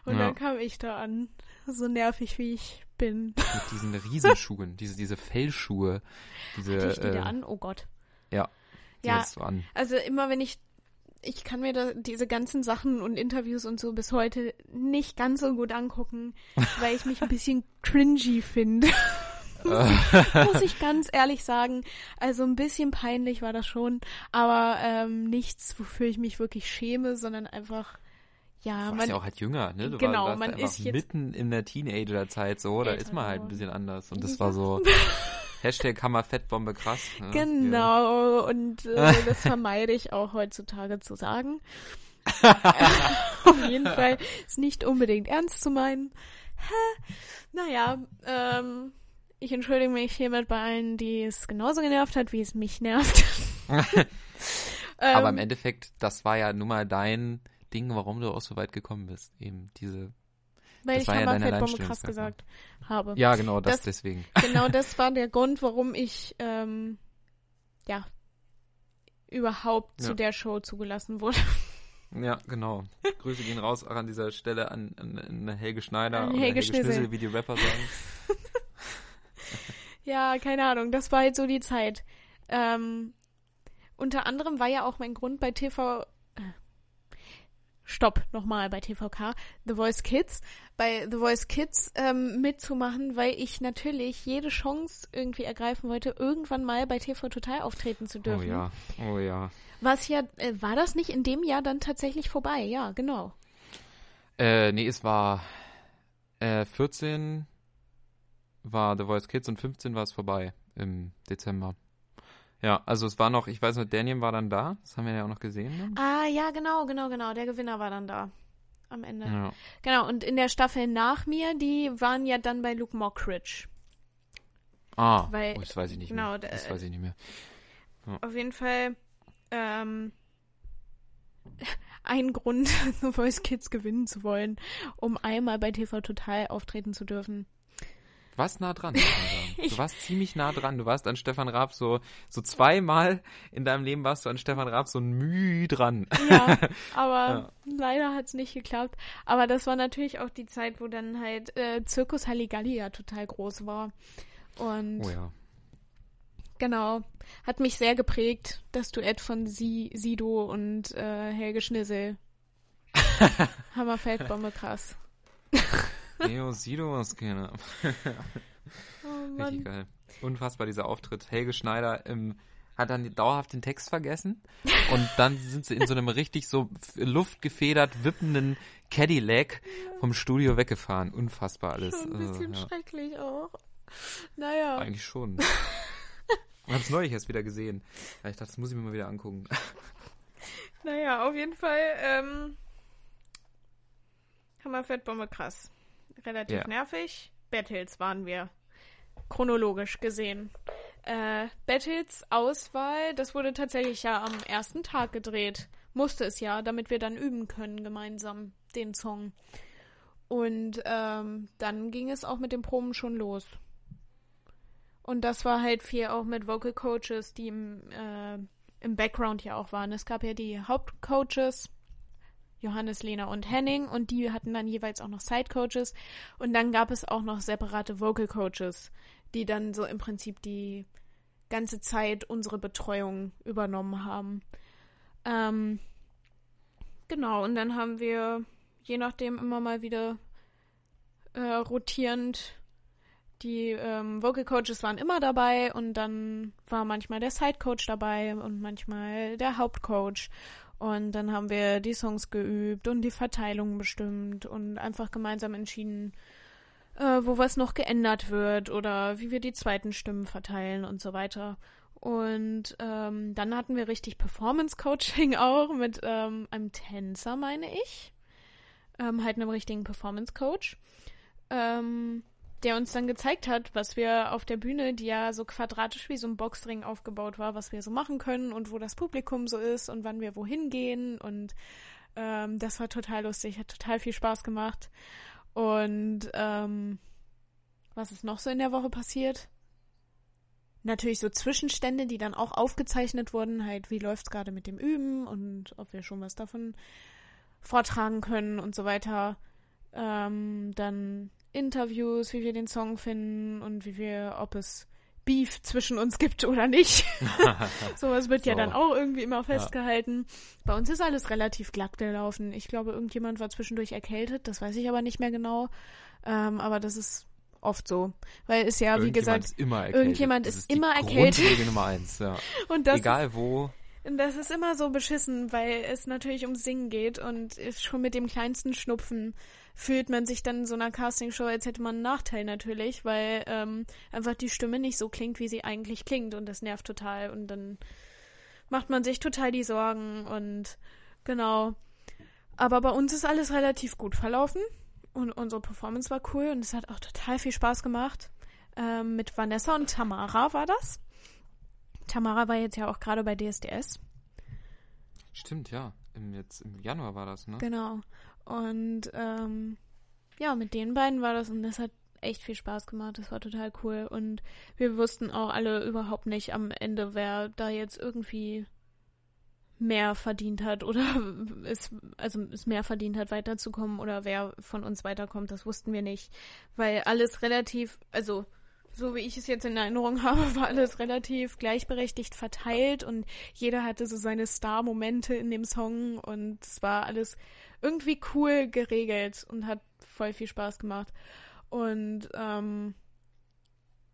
Und Ja. dann kam ich da an. So nervig wie ich bin. Mit diesen Riesenschuhen, diese, diese Fellschuhe. Diese, Hatte ich die äh, da an? Oh Gott. Ja. Die Ja, du an. also immer wenn ich, ich kann mir da diese ganzen Sachen und Interviews und so bis heute nicht ganz so gut angucken, weil ich mich ein bisschen cringy finde. Muss ich ganz ehrlich sagen. Also ein bisschen peinlich war das schon, aber ähm, nichts, wofür ich mich wirklich schäme, sondern einfach, ja, Du warst man, ja auch halt jünger, ne? Du Genau, warst man ist jetzt mitten in der Teenagerzeit so, da ist man halt ein bisschen anders. Und das Ja. war so Hashtag Hammerfettbombe krass. ne? Genau, und äh, das vermeide ich auch heutzutage zu sagen. Auf jeden Fall ist nicht unbedingt ernst zu meinen. naja, ähm, ich entschuldige mich hiermit bei allen, die es genauso genervt hat, wie es mich nervt. Aber im Ähm, Endeffekt, das war ja nun mal dein Ding, warum du auch so weit gekommen bist. Eben diese. Weil das ich Hammerfettbombe krass gesagt habe. Ja, genau, das, Das- deswegen. Genau das war der Grund, warum ich ähm, ja überhaupt Ja. zu der Show zugelassen wurde. Ja, genau. Grüße gehen raus auch an dieser Stelle an, an, an Helge Schneider An oder Helge Schnissel. Schnissel, wie die Rapper sagen. Ja, keine Ahnung, das war halt so die Zeit. Ähm, unter anderem war ja auch mein Grund bei TV. Stopp, nochmal bei TVK, The Voice Kids, bei The Voice Kids ähm, mitzumachen, weil ich natürlich jede Chance irgendwie ergreifen wollte, irgendwann mal bei TV Total auftreten zu Oh dürfen. ja, oh ja. Was ja, äh, war das nicht in dem Jahr dann tatsächlich vorbei? Ja, genau. Äh, nee, es war äh, 14 war The Voice Kids und 15 war es vorbei im Dezember. Ja, also es war noch, ich weiß noch, Daniel war dann da, das haben wir ja auch noch gesehen. Dann. Ah, ja, genau, genau, genau. Der Gewinner war dann da. Am Ende. Ja. Genau, und in der Staffel nach mir, die waren ja dann bei Luke Mockridge. Ah, Weil- oh, das weiß ich nicht genau, mehr. da- Das weiß ich nicht mehr. Auf jeden Fall ähm, ein Grund, The Voice Kids gewinnen zu wollen, um einmal bei TV Total auftreten zu dürfen. Du warst nah dran. Du warst ziemlich nah dran. Du warst an Stefan Raab so, so zweimal in deinem Leben warst du an Stefan Raab so Müh dran. Ja, aber leider hat es nicht geklappt. Aber das war natürlich auch die Zeit, wo dann halt äh, Zirkus Halligalli ja total groß war. Und Oh ja. genau, hat mich sehr geprägt, das Duett von Si Sido und äh, Helge Schnissel. Hammerfeldbombe krass. Neo Sido was keine. Oh Richtig geil. Unfassbar dieser Auftritt. Helge Schneider ähm, hat dann dauerhaft den Text vergessen und dann sind sie in so einem richtig so luftgefedert wippenden Cadillac vom Studio weggefahren. Unfassbar alles. Schon ein bisschen Also, ja, schrecklich auch. Naja. eigentlich schon. Ich hab's neulich erst wieder gesehen. Ja, Ich dachte, das muss ich mir mal wieder angucken. Naja, auf jeden Fall, ähm, Hammerfettbombe krass. Relativ Ja. nervig. Battles waren wir. Chronologisch gesehen. Äh, Battles Auswahl, das wurde tatsächlich ja am ersten Tag gedreht. Musste es ja, damit wir dann üben können gemeinsam den Song. Und ähm, dann ging es auch mit den Proben schon los. Und das war halt viel auch mit Vocal Coaches, die im, äh, im Background ja auch waren. Es gab ja die Hauptcoaches, Johannes, Lena und Henning, und die hatten dann jeweils auch noch Side-Coaches. Und dann gab es auch noch separate Vocal Coaches, die dann so im Prinzip die ganze Zeit unsere Betreuung übernommen haben. Ähm, genau, und dann haben wir je nachdem immer mal wieder äh, rotierend die ähm, Vocal Coaches waren immer dabei und dann war manchmal der Side Coach dabei und manchmal der Hauptcoach. Und dann haben wir die Songs geübt und die Verteilung bestimmt und einfach gemeinsam entschieden, äh, wo was noch geändert wird oder wie wir die zweiten Stimmen verteilen und so weiter. Und ähm, dann hatten wir richtig Performance-Coaching auch mit ähm, einem Tänzer, meine ich. Ähm, halt einem richtigen Performance-Coach. Ähm, der uns dann gezeigt hat, was wir auf der Bühne, die ja so quadratisch wie so ein Boxring aufgebaut war, was wir so machen können und wo das Publikum so ist und wann wir wohin gehen. Und ähm, das war total lustig, hat total viel Spaß gemacht. Und ähm, was ist noch so in der Woche passiert? Natürlich so Zwischenstände, die dann auch aufgezeichnet wurden, halt, wie läuft's gerade mit dem Üben und ob wir schon was davon vortragen können und so weiter. Ähm, dann Interviews, wie wir den Song finden und wie wir, ob es Beef zwischen uns gibt oder nicht. Sowas wird ja So. dann auch irgendwie immer festgehalten. Bei uns ist alles relativ glatt gelaufen. Ich glaube, irgendjemand war zwischendurch erkältet, das weiß ich aber nicht mehr genau. Ähm, aber das ist oft so. Weil es ja, wie gesagt, ist immer erkältet. irgendjemand Das ist die immer erkältet. Nummer eins, ja. und das Egal wo. und Das ist immer so beschissen, weil es natürlich ums Singen geht und schon mit dem kleinsten Schnupfen fühlt man sich dann in so einer Castingshow, als hätte man einen Nachteil natürlich, weil ähm, einfach die Stimme nicht so klingt, wie sie eigentlich klingt und das nervt total und dann macht man sich total die Sorgen und genau. Aber bei uns ist alles relativ gut verlaufen und unsere Performance war cool und es hat auch total viel Spaß gemacht. Ähm, mit Vanessa und Tamara war das. Tamara war jetzt ja auch gerade bei DSDS. Stimmt, ja. Im, jetzt im Januar war das, ne? Genau. Und ähm, ja, mit den beiden war das und das hat echt viel Spaß gemacht. Das war total cool. Und wir wussten auch alle überhaupt nicht am Ende, wer da jetzt irgendwie mehr verdient hat oder es, also es mehr verdient hat, weiterzukommen oder wer von uns weiterkommt, das wussten wir nicht. Weil alles relativ, also so wie ich es jetzt in Erinnerung habe, war alles relativ gleichberechtigt verteilt und jeder hatte so seine Star-Momente in dem Song und es war alles irgendwie cool geregelt und hat voll viel Spaß gemacht. Und ähm,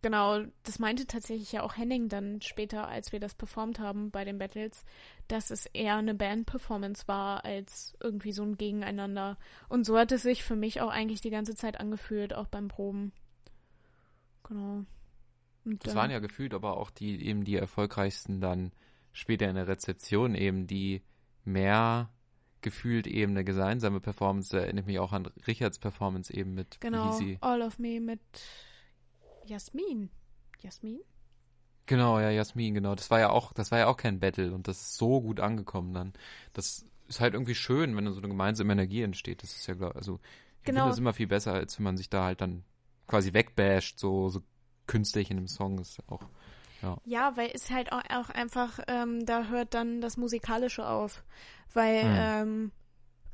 genau, das meinte tatsächlich ja auch Henning dann später, als wir das performt haben bei den Battles, dass es eher eine Band-Performance war als irgendwie so ein Gegeneinander. Und so hat es sich für mich auch eigentlich die ganze Zeit angefühlt, auch beim Proben. Genau. Und das waren ja gefühlt aber auch die eben die erfolgreichsten dann später in der Rezeption eben, die mehr gefühlt eben eine gemeinsame Performance, da erinnert mich auch an Richards Performance eben mit Genau, All of Me mit Jasmin. Jasmin? Genau, ja, Jasmin, genau. Das war ja auch, das war ja auch kein Battle und das ist so gut angekommen dann. Das ist halt irgendwie schön, wenn so eine gemeinsame Energie entsteht. Das ist ja, also ich genau. finde das immer viel besser, als wenn man sich da halt dann quasi wegbasht, so, so künstlich in dem Song ist auch. Ja. ja, weil es halt auch, auch einfach, ähm, da hört dann das Musikalische auf. Weil mhm. ähm,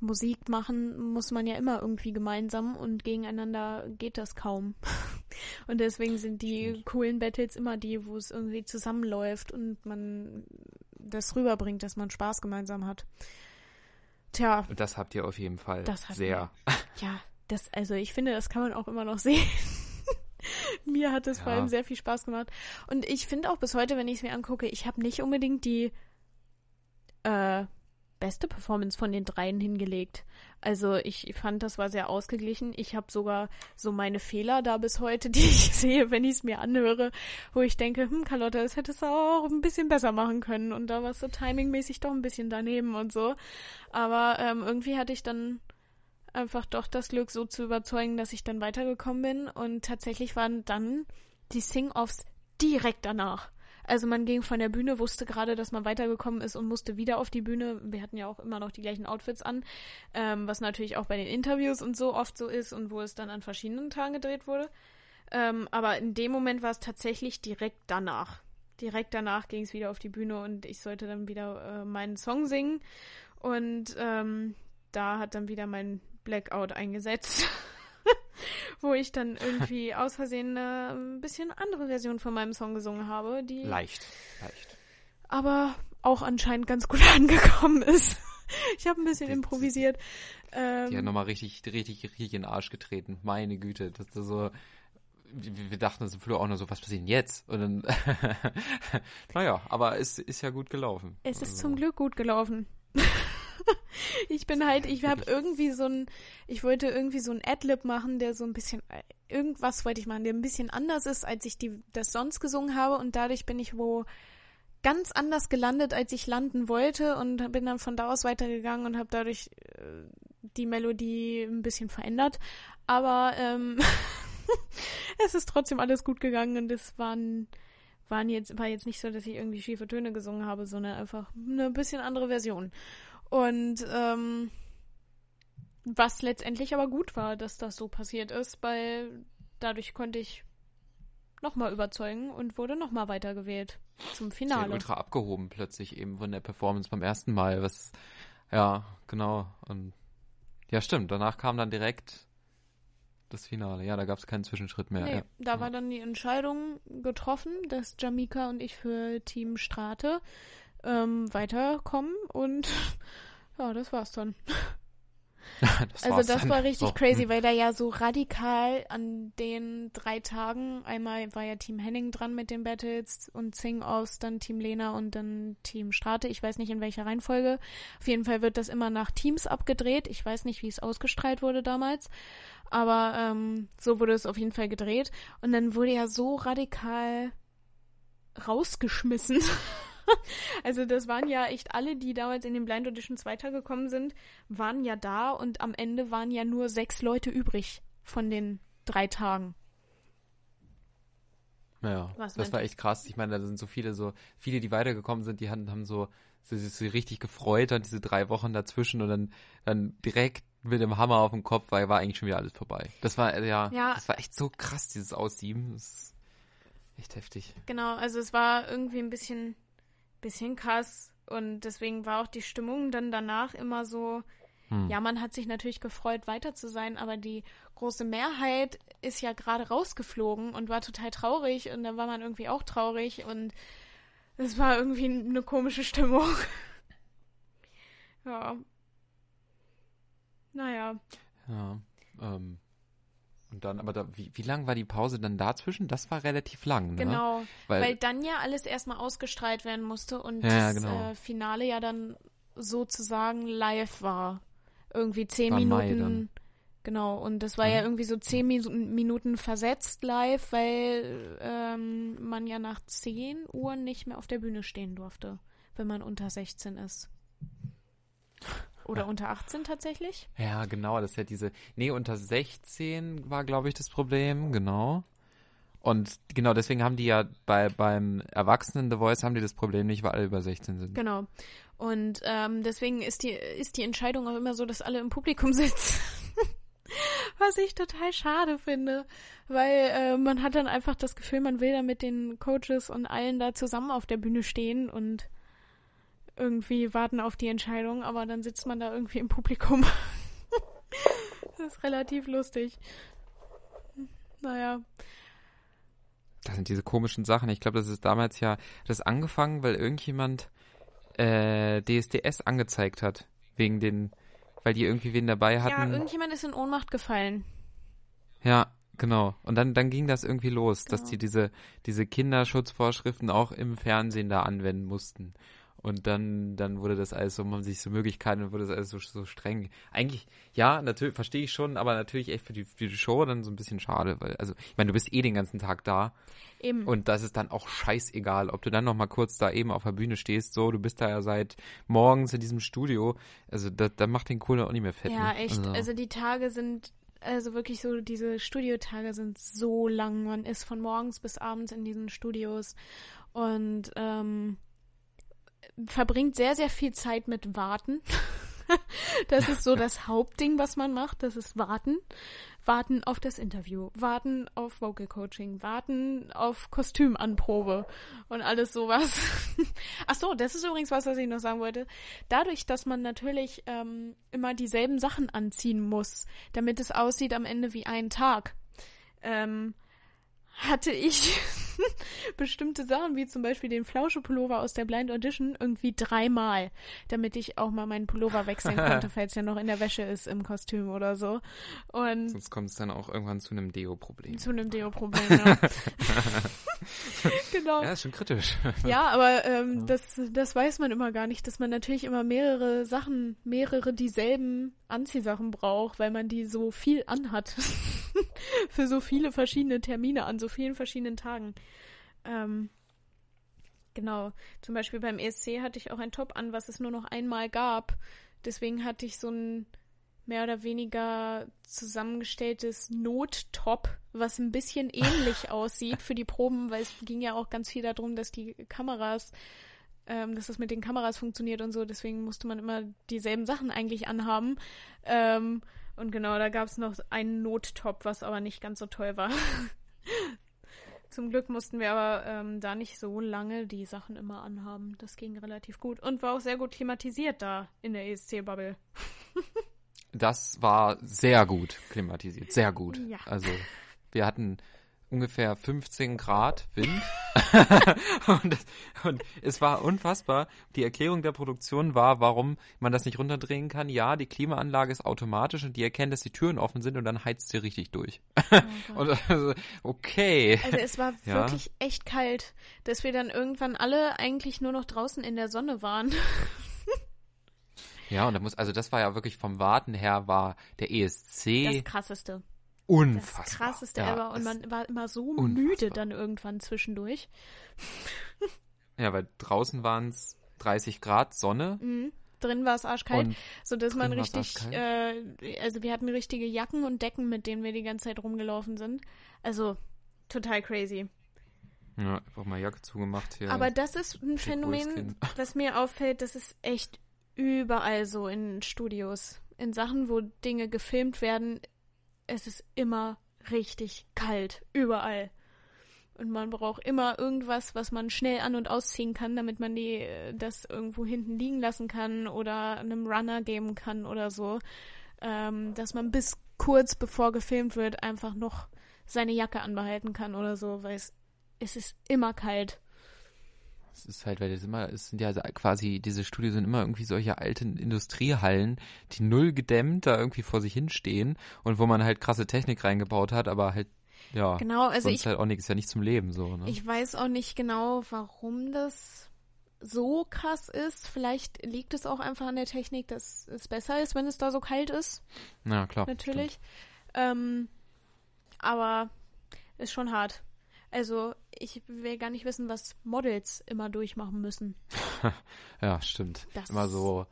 Musik machen muss man ja immer irgendwie gemeinsam und gegeneinander geht das kaum. und deswegen sind die Stimmt. coolen Battles immer die, wo es irgendwie zusammenläuft und man das rüberbringt, dass man Spaß gemeinsam hat. Tja. Das habt ihr auf jeden Fall sehr. Wir. Ja, das, also ich finde, das kann man auch immer noch sehen. mir hat es ja. vor allem sehr viel Spaß gemacht. Und ich finde auch bis heute, wenn ich es mir angucke, ich habe nicht unbedingt die äh, beste Performance von den dreien hingelegt. Also ich fand, das war sehr ausgeglichen. Ich habe sogar so meine Fehler da bis heute, die ich sehe, wenn ich es mir anhöre, wo ich denke, hm, Carlotta, das hättest du auch ein bisschen besser machen können. Und da warst du timingmäßig doch ein bisschen daneben und so. Aber ähm, irgendwie hatte ich dann einfach doch das Glück, so zu überzeugen, dass ich dann weitergekommen bin. Und tatsächlich waren dann die Sing-Offs direkt danach. Also man ging von der Bühne, wusste gerade, dass man weitergekommen ist und musste wieder auf die Bühne. Wir hatten ja auch immer noch die gleichen Outfits an, ähm, was natürlich auch bei den Interviews und so oft so ist und wo es dann an verschiedenen Tagen gedreht wurde. Ähm, aber in dem Moment war es tatsächlich direkt danach. Direkt danach ging es wieder auf die Bühne und ich sollte dann wieder äh, meinen Song singen. Und ähm, da hat dann wieder mein Blackout eingesetzt. wo ich dann irgendwie aus Versehen eine ein bisschen andere Version von meinem Song gesungen habe, die leicht, leicht. Aber auch anscheinend ganz gut angekommen ist. ich habe ein bisschen die, improvisiert. Ähm, die hat nochmal richtig, richtig, richtig in den Arsch getreten. Meine Güte, dass du so wir dachten uns im Flur auch nur so, was passiert denn jetzt? Und dann, naja, aber es ist ja gut gelaufen. Es ist also. zum Glück gut gelaufen. ich bin halt, ich habe irgendwie so ein, ich wollte irgendwie so ein Adlib machen, der so ein bisschen, irgendwas wollte ich machen, der ein bisschen anders ist, als ich die, das sonst gesungen habe und dadurch bin ich wo ganz anders gelandet, als ich landen wollte und bin dann von da aus weitergegangen und habe dadurch äh, die Melodie ein bisschen verändert. Aber ähm, es ist trotzdem alles gut gegangen und es waren waren jetzt war jetzt nicht so, dass ich irgendwie schiefe Töne gesungen habe, sondern einfach eine bisschen andere Version. Und ähm, was letztendlich aber gut war, dass das so passiert ist, weil dadurch konnte ich nochmal überzeugen und wurde nochmal weitergewählt zum Finale. Sehr ultra abgehoben plötzlich eben von der Performance beim ersten Mal. Was, ja, genau. Und ja, stimmt. Danach kam dann direkt das Finale. Ja, da gab es keinen Zwischenschritt mehr. Nee, ja. da ja. war dann die Entscheidung getroffen, dass Jamika und ich für Team Strate ähm, weiterkommen und ja, das war's dann. das also das dann. war richtig so. crazy, weil da ja so radikal an den drei Tagen, einmal war ja Team Henning dran mit den Battles und Zing aus, dann Team Lena und dann Team Strate. Ich weiß nicht in welcher Reihenfolge. Auf jeden Fall wird das immer nach Teams abgedreht. Ich weiß nicht, wie es ausgestrahlt wurde damals. Aber ähm, so wurde es auf jeden Fall gedreht. Und dann wurde ja so radikal rausgeschmissen also das waren ja echt alle, die damals in den Blind Auditions weitergekommen sind, waren ja da und am Ende waren ja nur sechs Leute übrig von den drei Tagen. Ja, Was das war echt krass. Ich meine, da sind so viele, so viele, die weitergekommen sind, die haben, haben so, so sich so richtig gefreut an diese drei Wochen dazwischen und dann, dann direkt mit dem Hammer auf dem Kopf, weil war eigentlich schon wieder alles vorbei. Das war, äh, ja, Ja. das war echt so krass, dieses Aussieben. Das ist echt heftig. Genau, also es war irgendwie ein bisschen, bisschen krass und deswegen war auch die Stimmung dann danach immer so, Hm. ja, man hat sich natürlich gefreut, weiter zu sein, aber die große Mehrheit ist ja gerade rausgeflogen und war total traurig und dann war man irgendwie auch traurig und es war irgendwie eine komische Stimmung. ja. Naja. Ja, ähm, und dann, aber da, wie, wie lang war die Pause dann dazwischen? Das war relativ lang, ne? Genau, Weil, weil, dann ja alles erstmal ausgestrahlt werden musste und Ja, das genau. äh, Finale ja dann sozusagen live war. Irgendwie zehn War Minuten. Genau, und das war ja Mhm. irgendwie so zehn Minuten versetzt live, weil ähm, man ja nach 10 Uhr nicht mehr auf der Bühne stehen durfte, wenn man unter 16 ist. Oder unter 18 tatsächlich? ja, genau, das ist ja diese, nee, unter 16 war, glaube ich, das Problem, genau. Und genau, deswegen haben die ja bei, beim Erwachsenen The Voice haben die das Problem nicht, weil alle über 16 sind. Genau. Und ähm, deswegen ist die, ist die Entscheidung auch immer so, dass alle im Publikum sitzen. Was ich total schade finde, weil äh, man hat dann einfach das Gefühl, man will da mit den Coaches und allen da zusammen auf der Bühne stehen und irgendwie warten auf die Entscheidung, aber dann sitzt man da irgendwie im Publikum. das ist relativ lustig. Naja, Das sind diese komischen Sachen. Ich glaube, das ist damals ja, das angefangen, weil irgendjemand äh, DSDS angezeigt hat. Wegen den, weil die irgendwie wen dabei ja, hatten. irgendjemand ist in Ohnmacht gefallen. Ja, genau. Und dann, dann ging das irgendwie los, dass Genau. die diese, diese Kinderschutzvorschriften auch im Fernsehen da anwenden mussten. Und dann, dann wurde das alles so, man sich so Möglichkeiten, dann wurde das alles so, so streng. Eigentlich, ja, natürlich, verstehe ich schon, aber natürlich echt für die, für die Show dann so ein bisschen schade, weil, also, ich meine, du bist eh den ganzen Tag da Eben. und das ist dann auch scheißegal, ob du dann noch mal kurz da eben auf der Bühne stehst, so, du bist da ja seit morgens in diesem Studio, also, da, da macht den Kohle auch nicht mehr fett. Ja, ne? echt. Also. die Tage sind, also wirklich so, diese Studiotage sind so lang. Man ist von morgens bis abends in diesen Studios und ähm, verbringt sehr, sehr viel Zeit mit Warten. das ist so das Hauptding, was man macht. Das ist Warten. Warten auf das Interview, warten auf Vocal Coaching, warten auf Kostümanprobe und alles sowas. Ach so, das ist übrigens was, was ich noch sagen wollte. Dadurch, dass man natürlich ähm, immer dieselben Sachen anziehen muss, damit es aussieht am Ende wie ein Tag, ähm, hatte ich bestimmte Sachen, wie zum Beispiel den Flauschepullover aus der Blind Audition, irgendwie dreimal, damit ich auch mal meinen Pullover wechseln konnte, falls er noch in der Wäsche ist im Kostüm oder so. Und Sonst kommt es dann auch irgendwann zu einem Deo-Problem. zu einem Deo-Problem, ja. genau. Ja, ist schon kritisch. Ja, aber ähm, das, das weiß man immer gar nicht, dass man natürlich immer mehrere Sachen, mehrere dieselben Anziehsachen braucht, weil man die so viel anhat. Für so viele verschiedene Termine an so vielen verschiedenen Tagen. Ähm, genau. Zum Beispiel beim ESC hatte ich auch ein Top an, was es nur noch einmal gab. Deswegen hatte ich so ein mehr oder weniger zusammengestelltes Nottop, was ein bisschen ähnlich aussieht für die Proben, weil es ging ja auch ganz viel darum, dass die Kameras, ähm, dass das mit den Kameras funktioniert und so, deswegen musste man immer dieselben Sachen eigentlich anhaben. Ähm, und genau, da gab es noch einen Nottop, was aber nicht ganz so toll war. Zum Glück mussten wir aber ähm, da nicht so lange die Sachen immer anhaben. Das ging relativ gut und war auch sehr gut klimatisiert da in der ESC-Bubble. Das war sehr gut klimatisiert, sehr gut. Ja. Also wir hatten ungefähr 15 Grad Wind und, das, und es war unfassbar. Die Erklärung der Produktion war, warum man das nicht runterdrehen kann. Ja, die Klimaanlage ist automatisch und die erkennt, dass die Türen offen sind und dann heizt sie richtig durch. und also, okay. Also es war Ja. wirklich echt kalt, dass wir dann irgendwann alle eigentlich nur noch draußen in der Sonne waren. Ja, und da muss, also das war ja wirklich vom Warten her war der ESC Das krasseste. Das unfassbar. krasseste ja, ever. Und man war immer so unfassbar. müde dann irgendwann zwischendurch. Ja, weil draußen waren es 30 Grad Sonne. Mhm. Drin war es arschkalt, Und so dass man richtig, äh, also wir hatten richtige Jacken und Decken, mit denen wir die ganze Zeit rumgelaufen sind. Also total crazy. Ja, einfach mal Jacke zugemacht hier. Aber das ist ein Phänomen, was mir auffällt, das ist echt überall so in Studios. In Sachen, wo Dinge gefilmt werden, es ist immer richtig kalt. Überall. Und man braucht immer irgendwas, was man schnell an- und ausziehen kann, damit man die, äh, das irgendwo hinten liegen lassen kann oder einem Runner geben kann oder so. Ähm, dass man bis kurz bevor gefilmt wird einfach noch seine Jacke anbehalten kann oder so, weil es, es ist immer kalt. Es ist halt, weil das immer, es sind ja quasi, diese Studios sind immer irgendwie solche alten Industriehallen, die null gedämmt da irgendwie vor sich hinstehen und wo man halt krasse Technik reingebaut hat, aber halt, ja, Genau, also sonst ich halt auch nichts, ist ja nicht zum Leben so, ne? Ich weiß auch nicht genau, warum das so krass ist. Vielleicht liegt es auch einfach an der Technik, dass es besser ist, wenn es da so kalt ist, ja, klar. natürlich. Ähm, aber ist schon hart. Also ich will gar nicht wissen, was Models immer durchmachen müssen. Ja, stimmt. Das immer so,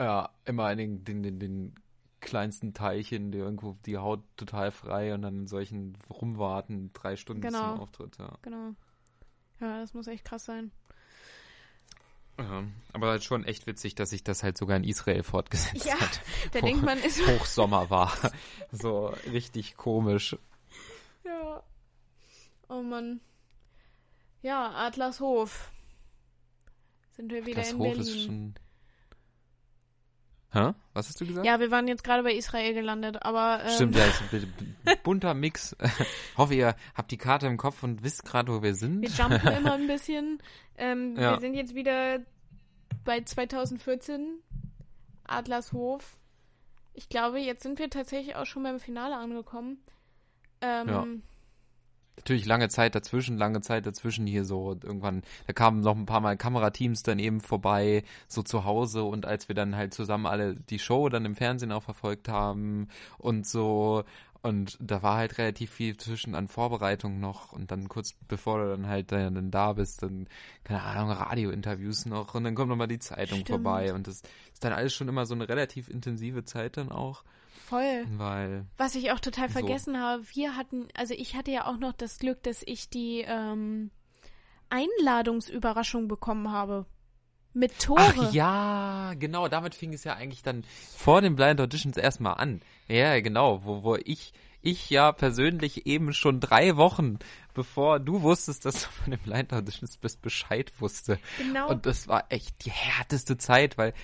ja, immer in den, den, den, den kleinsten Teilchen, die irgendwo die Haut total frei und dann in solchen rumwarten, drei Stunden Genau. zum Auftritt, ja. Genau. Ja, das muss echt krass sein. ja. Aber halt schon echt witzig, dass sich das halt sogar in Israel fortgesetzt Ja, hat. Da denkt man, ist. Hochsommer war. So richtig komisch. ja. Oh Mann. Ja, Adlershof. Sind wir wieder das in Hof Berlin. ist schon. Hä? Was hast du gesagt? Ja, wir waren jetzt gerade bei Israel gelandet, aber ähm, Stimmt, ja, ist ein bunter Mix. Hoffe, ihr habt die Karte im Kopf und wisst gerade, wo wir sind. wir jumpen immer ein bisschen. Ähm, Ja. Wir sind jetzt wieder bei 2014, Adlershof. Ich glaube, jetzt sind wir tatsächlich auch schon beim Finale angekommen. Ähm, Ja. Natürlich lange Zeit dazwischen, lange Zeit dazwischen hier so. Und irgendwann, da kamen noch ein paar Mal Kamerateams dann eben vorbei, so zu Hause. Und als wir dann halt zusammen alle die Show dann im Fernsehen auch verfolgt haben und so. Und da war halt relativ viel zwischen an Vorbereitung noch. Und dann kurz bevor du dann halt dann da bist, dann, keine Ahnung, Radiointerviews noch. Und dann kommt nochmal die Zeitung Stimmt. vorbei. Und das ist dann alles schon immer so eine relativ intensive Zeit dann auch. Voll. Weil, Was ich auch total So. vergessen habe, wir hatten, also ich hatte ja auch noch das Glück, dass ich die ähm, Einladungsüberraschung bekommen habe. Mit Tore. Ach ja, genau, damit fing es ja eigentlich dann vor den Blind Auditions erstmal an. Ja, genau, wo, wo ich, ich ja persönlich eben schon drei Wochen, bevor du wusstest, dass du von den Blind Auditions bist, Bescheid wusste. Genau. Und das war echt die härteste Zeit, weil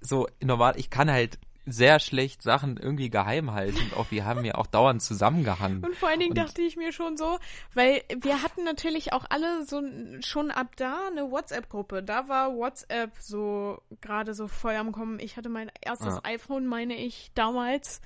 so normal, ich kann halt sehr schlecht Sachen irgendwie geheim halten. Und auch wir haben ja auch dauernd zusammengehangen. Und vor allen Dingen Und- dachte ich mir schon so, weil wir hatten natürlich auch alle so schon ab da eine WhatsApp-Gruppe. Da war WhatsApp so gerade so voll am Kommen. Ich hatte mein erstes Ja. iPhone, meine ich, damals.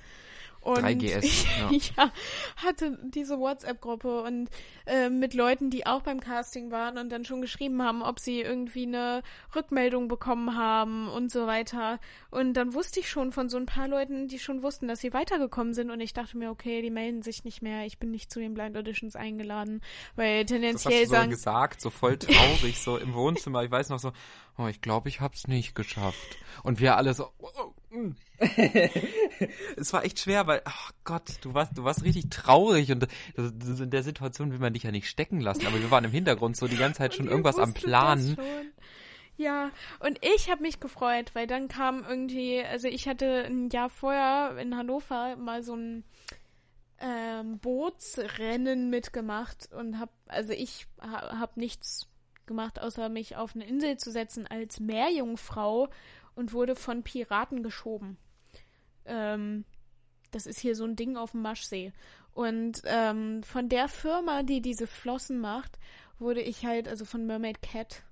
Und 3GS, ich ja. ja, hatte diese WhatsApp-Gruppe und äh, mit Leuten, die auch beim Casting waren und dann schon geschrieben haben, ob sie irgendwie eine Rückmeldung bekommen haben und so weiter. Und dann wusste ich schon von so ein paar Leuten, die schon wussten, dass sie weitergekommen sind und ich dachte mir, okay, die melden sich nicht mehr, ich bin nicht zu den Blind Auditions eingeladen, weil Das hast tendenziell du so sagen, gesagt, so voll traurig, so im Wohnzimmer. Ich weiß noch so, oh, ich glaube, ich hab's nicht geschafft. Und wir alle so, oh, oh, mm. es war echt schwer, weil, ach Gott, du warst, du warst richtig traurig und in der Situation will man dich ja nicht stecken lassen. Aber wir waren im Hintergrund so die ganze Zeit schon irgendwas am Planen. Ja, und ich habe mich gefreut, weil dann kam irgendwie, also ich hatte ein Jahr vorher in Hannover mal so ein ähm, Bootsrennen mitgemacht und hab, also ich ha, habe nichts gemacht, außer mich auf eine Insel zu setzen als Meerjungfrau und wurde von Piraten geschoben. Ähm, das ist hier so ein Ding auf dem Maschsee. Und ähm, von der Firma, die diese Flossen macht, wurde ich halt, also von Mermaid Cat,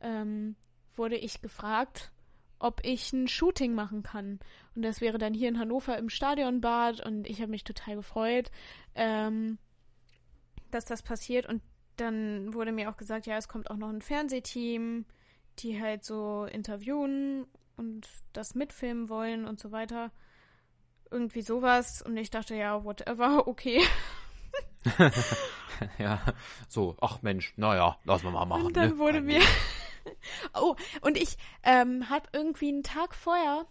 ähm, wurde ich gefragt, ob ich ein Shooting machen kann. Und das wäre dann hier in Hannover im Stadionbad und ich habe mich total gefreut, ähm, dass das passiert. Und dann wurde mir auch gesagt, ja, es kommt auch noch ein Fernsehteam, die halt so interviewen und das mitfilmen wollen und so weiter. Irgendwie sowas. Und ich dachte, ja, whatever, okay. ja, so, ach Mensch, naja, lass mal mal machen. Und dann ne? wurde mir. Oh, und ich ähm, hab irgendwie einen Tag vorher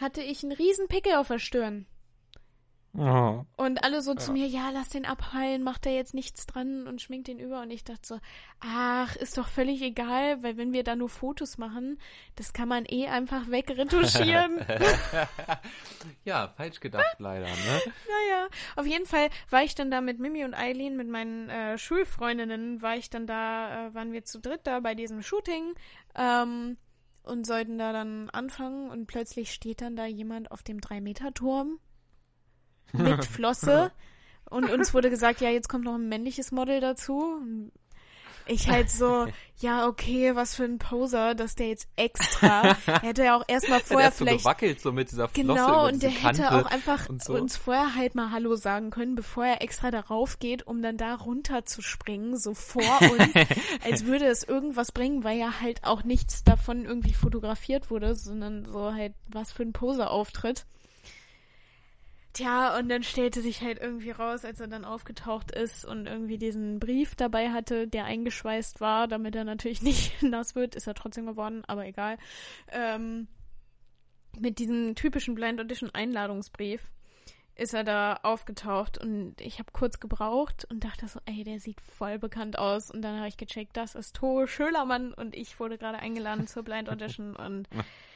hatte ich einen riesen Pickel auf der Stirn. Oh. Und alle so zu Ja. mir, ja, lass den abheilen, macht da jetzt nichts dran und schminkt den über. Und ich dachte so, ach, ist doch völlig egal, weil wenn wir da nur Fotos machen, das kann man eh einfach wegretuschieren. ja, falsch gedacht leider, ne? Naja, auf jeden Fall war ich dann da mit Mimi und Eileen, mit meinen äh, Schulfreundinnen, war ich dann da, äh, waren wir zu dritt da bei diesem Shooting ähm, und sollten da dann anfangen und plötzlich steht dann da jemand auf dem 3-Meter-Turm mit Flosse und uns wurde gesagt, ja, jetzt kommt noch ein männliches Model dazu. Ich halt so, ja, okay, was für ein Poser, dass der jetzt extra, er hätte ja auch erstmal Der vorher so vielleicht gewackelt, so mit dieser Flosse Genau, und der hätte Kante auch einfach so. uns vorher halt mal Hallo sagen können, bevor er extra darauf geht, um dann da runter zu springen, so vor uns, als würde es irgendwas bringen, weil ja halt auch nichts davon irgendwie fotografiert wurde, sondern so halt was für ein Poser-Auftritt. Tja, und dann stellte sich halt irgendwie raus, als er dann aufgetaucht ist und irgendwie diesen Brief dabei hatte, der eingeschweißt war, damit er natürlich nicht nass wird, ist er trotzdem geworden, aber egal. Ähm, mit diesem typischen Blind Audition Einladungsbrief ist er da aufgetaucht und ich habe kurz gebraucht und dachte so, ey, der sieht voll bekannt aus und dann habe ich gecheckt, das ist Tore Schölermann und ich wurde gerade eingeladen zur Blind Audition und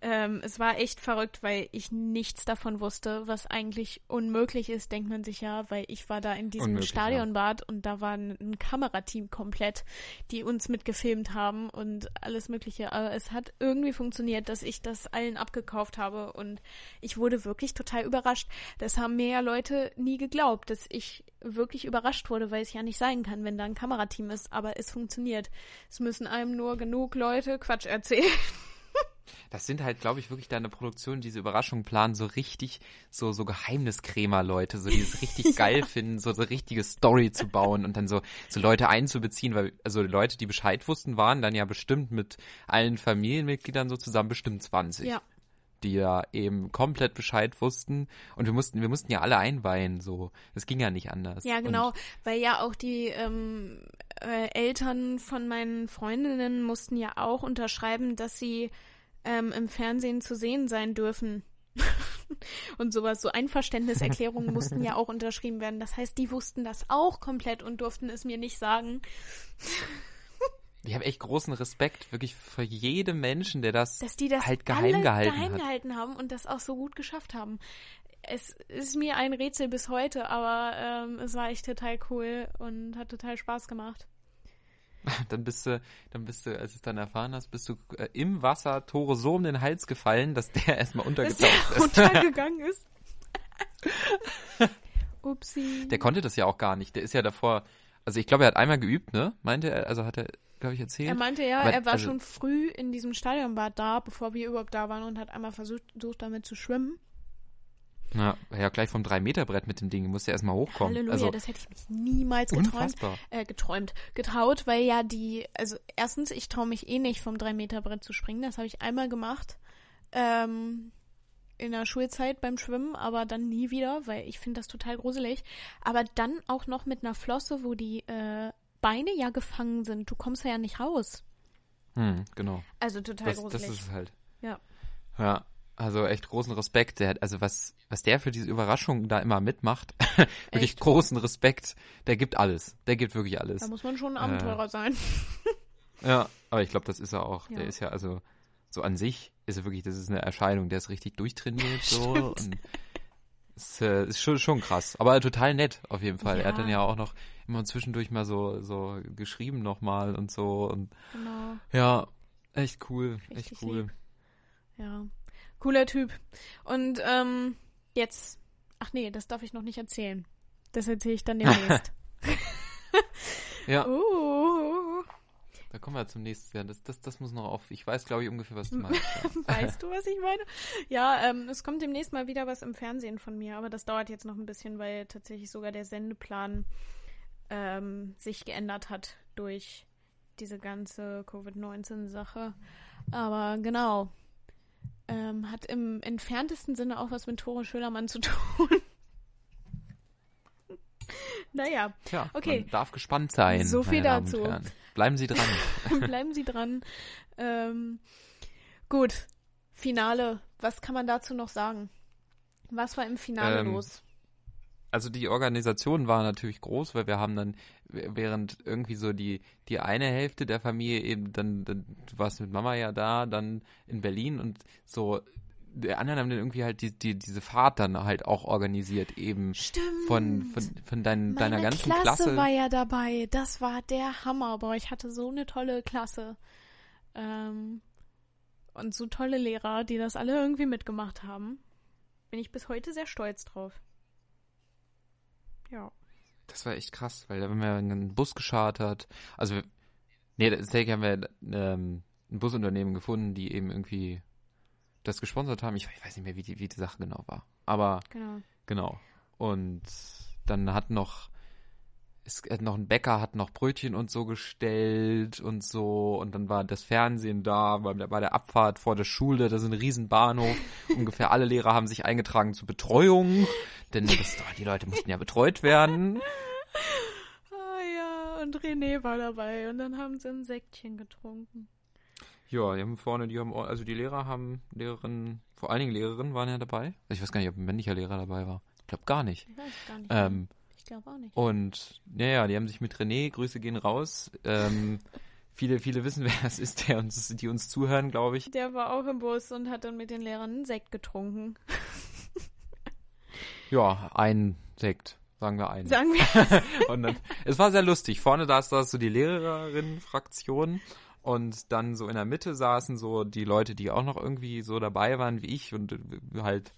ähm, es war echt verrückt, weil ich nichts davon wusste, was eigentlich unmöglich ist, denkt man sich ja, weil ich war da in diesem Unmöglich, ja. Stadionbad und da war ein, ein Kamerateam komplett, die uns mitgefilmt haben und alles Mögliche. Aber es hat irgendwie funktioniert, dass ich das allen abgekauft habe und ich wurde wirklich total überrascht. Das haben mir ja Leute nie geglaubt, dass ich wirklich überrascht wurde, weil es ja nicht sein kann, wenn da ein Kamerateam ist, aber es funktioniert. Es müssen einem nur genug Leute Quatsch erzählen. Das sind halt, glaube ich, wirklich deine Produktionen, diese Überraschungen planen, so richtig, so, so Geheimniskrämer-Leute, so die es richtig geil finden, so, so richtige Story zu bauen und dann so, so Leute einzubeziehen, weil, also Leute, die Bescheid wussten, waren dann ja bestimmt mit allen Familienmitgliedern so zusammen bestimmt 20. Ja. Die ja eben komplett Bescheid wussten und wir mussten, wir mussten ja alle einweihen, so. Das ging ja nicht anders. Ja, genau, weil ja auch die ähm, äh, Eltern von meinen Freundinnen mussten ja auch unterschreiben, dass sie ähm, im Fernsehen zu sehen sein dürfen. und sowas, so Einverständniserklärungen mussten ja auch unterschrieben werden. Das heißt, die wussten das auch komplett und durften es mir nicht sagen. Ich habe echt großen Respekt, wirklich für jedem Menschen, der das, dass die das halt geheim alle gehalten geheim hat. gehalten haben und das auch so gut geschafft haben. Es ist mir ein Rätsel bis heute, aber ähm, es war echt total cool und hat total Spaß gemacht. Dann bist du, dann bist du, als du es dann erfahren hast, bist du äh, im Wasser Tore so um den Hals gefallen, dass der erstmal untergetaucht ist. runtergegangen ist. Upsi. Der konnte das ja auch gar nicht. Der ist ja davor, also ich glaube, er hat einmal geübt, ne? Meinte er, also hat er, glaube ich, erzählt. er meinte ja, Aber- er war also- schon früh in diesem Stadionbad da, bevor wir überhaupt da waren und hat einmal versucht, versucht damit zu schwimmen. Ja, ja gleich vom 3-Meter-Brett mit dem Ding, musste erst mal hochkommen. Halleluja, also, das hätte ich mich niemals geträumt. unfassbar. Äh, geträumt, getraut, weil ja die, also erstens, ich traue mich eh nicht vom 3-Meter-Brett zu springen. Das habe ich einmal gemacht. Ähm, in der Schulzeit beim Schwimmen, aber dann nie wieder, weil ich finde das total gruselig. Aber dann auch noch mit einer Flosse, wo die äh, Beine ja gefangen sind. Du kommst ja nicht raus. Hm, genau. Also total Das, das gruselig. ist es halt. Ja. Ja, also echt großen Respekt. Der hat, also was, was der für diese Überraschung da immer mitmacht, wirklich Echt? großen Respekt. Der gibt alles. Der gibt wirklich alles. Da muss man schon ein Äh, Abenteurer sein. Ja, aber ich glaube, das ist er auch. Ja. Der ist ja also so an sich ist er wirklich, das ist eine Erscheinung. Der ist richtig durchtrainiert so ist, äh, ist schon schon krass, aber total nett auf jeden Fall. Er hat Ja. dann ja auch noch immer zwischendurch mal so so geschrieben nochmal und so und Genau. ja, echt cool, Richtig echt cool. lieb. Ja. Cooler Typ. Und ähm, jetzt. Ach nee, das darf ich noch nicht erzählen. Das erzähle ich dann demnächst. Ja, uh, da kommen wir zum nächsten. Ja, das, das, das muss noch auf. Ich weiß, glaube ich, ungefähr, was du meinst. weißt du, was ich meine? Ja, ähm, es kommt demnächst mal wieder was im Fernsehen von mir, aber das dauert jetzt noch ein bisschen, weil tatsächlich sogar der Sendeplan ähm, sich geändert hat durch diese ganze Covid-19-Sache. Aber genau. Ähm, hat im entferntesten Sinne auch was mit Tore Schölermann zu tun. naja, Tja, Okay. man darf gespannt sein. So viel dazu. Bleiben Sie dran. bleiben Sie dran. Ähm, gut, Finale. Was kann man dazu noch sagen? Was war im Finale Ähm, los? Also die Organisation war natürlich groß, weil wir haben dann, während irgendwie so die, die eine Hälfte der Familie eben dann, dann du warst mit Mama ja da, dann in Berlin und so, die anderen haben dann irgendwie halt die, die, diese Fahrt dann halt auch organisiert, eben Stimmt. von, von, von dein, deiner Meine ganzen Klasse, Klasse. war ja dabei. Das war der Hammer. Boah, ich hatte so eine tolle Klasse. Ähm, und so tolle Lehrer, die das alle irgendwie mitgemacht haben. Bin ich bis heute sehr stolz drauf. Ja. Das war echt krass, weil da haben wir einen Bus geschartert. Also, nee, tatsächlich haben wir ähm, ein Busunternehmen gefunden, die eben irgendwie das gesponsert haben. Ich, ich weiß nicht mehr, wie die, wie die Sache genau war. Aber Genau. genau. Und dann hat noch, es hat noch ein Bäcker hat noch Brötchen und so gestellt und so. Und dann war das Fernsehen da, bei der, bei der Abfahrt vor der Schule, das ist ein Riesenbahnhof. Ungefähr alle Lehrer haben sich eingetragen zur Betreuung, denn das, die Leute mussten ja betreut werden. Ah ja, und René war dabei. Und dann haben sie ein Säckchen getrunken. Ja, die haben vorne, die haben, also die Lehrer haben, Lehrerinnen, vor allen Dingen Lehrerinnen waren ja dabei. Ich weiß gar nicht, ob ein männlicher Lehrer dabei war. Ich glaube gar nicht. Ich weiß gar nicht. Ähm, glaube auch nicht. und, naja, die haben sich mit René, Grüße gehen raus. Ähm, viele, viele wissen, wer es ist, der uns, die uns zuhören, glaube ich. Der war auch im Bus und hat dann mit den Lehrern einen Sekt getrunken. Ja, ein Sekt, sagen wir einen. Sagen wir. Und dann, es war sehr lustig. Vorne da saß so die Lehrerinnen-Fraktion und dann so in der Mitte saßen so die Leute, die auch noch irgendwie so dabei waren wie ich und äh, halt,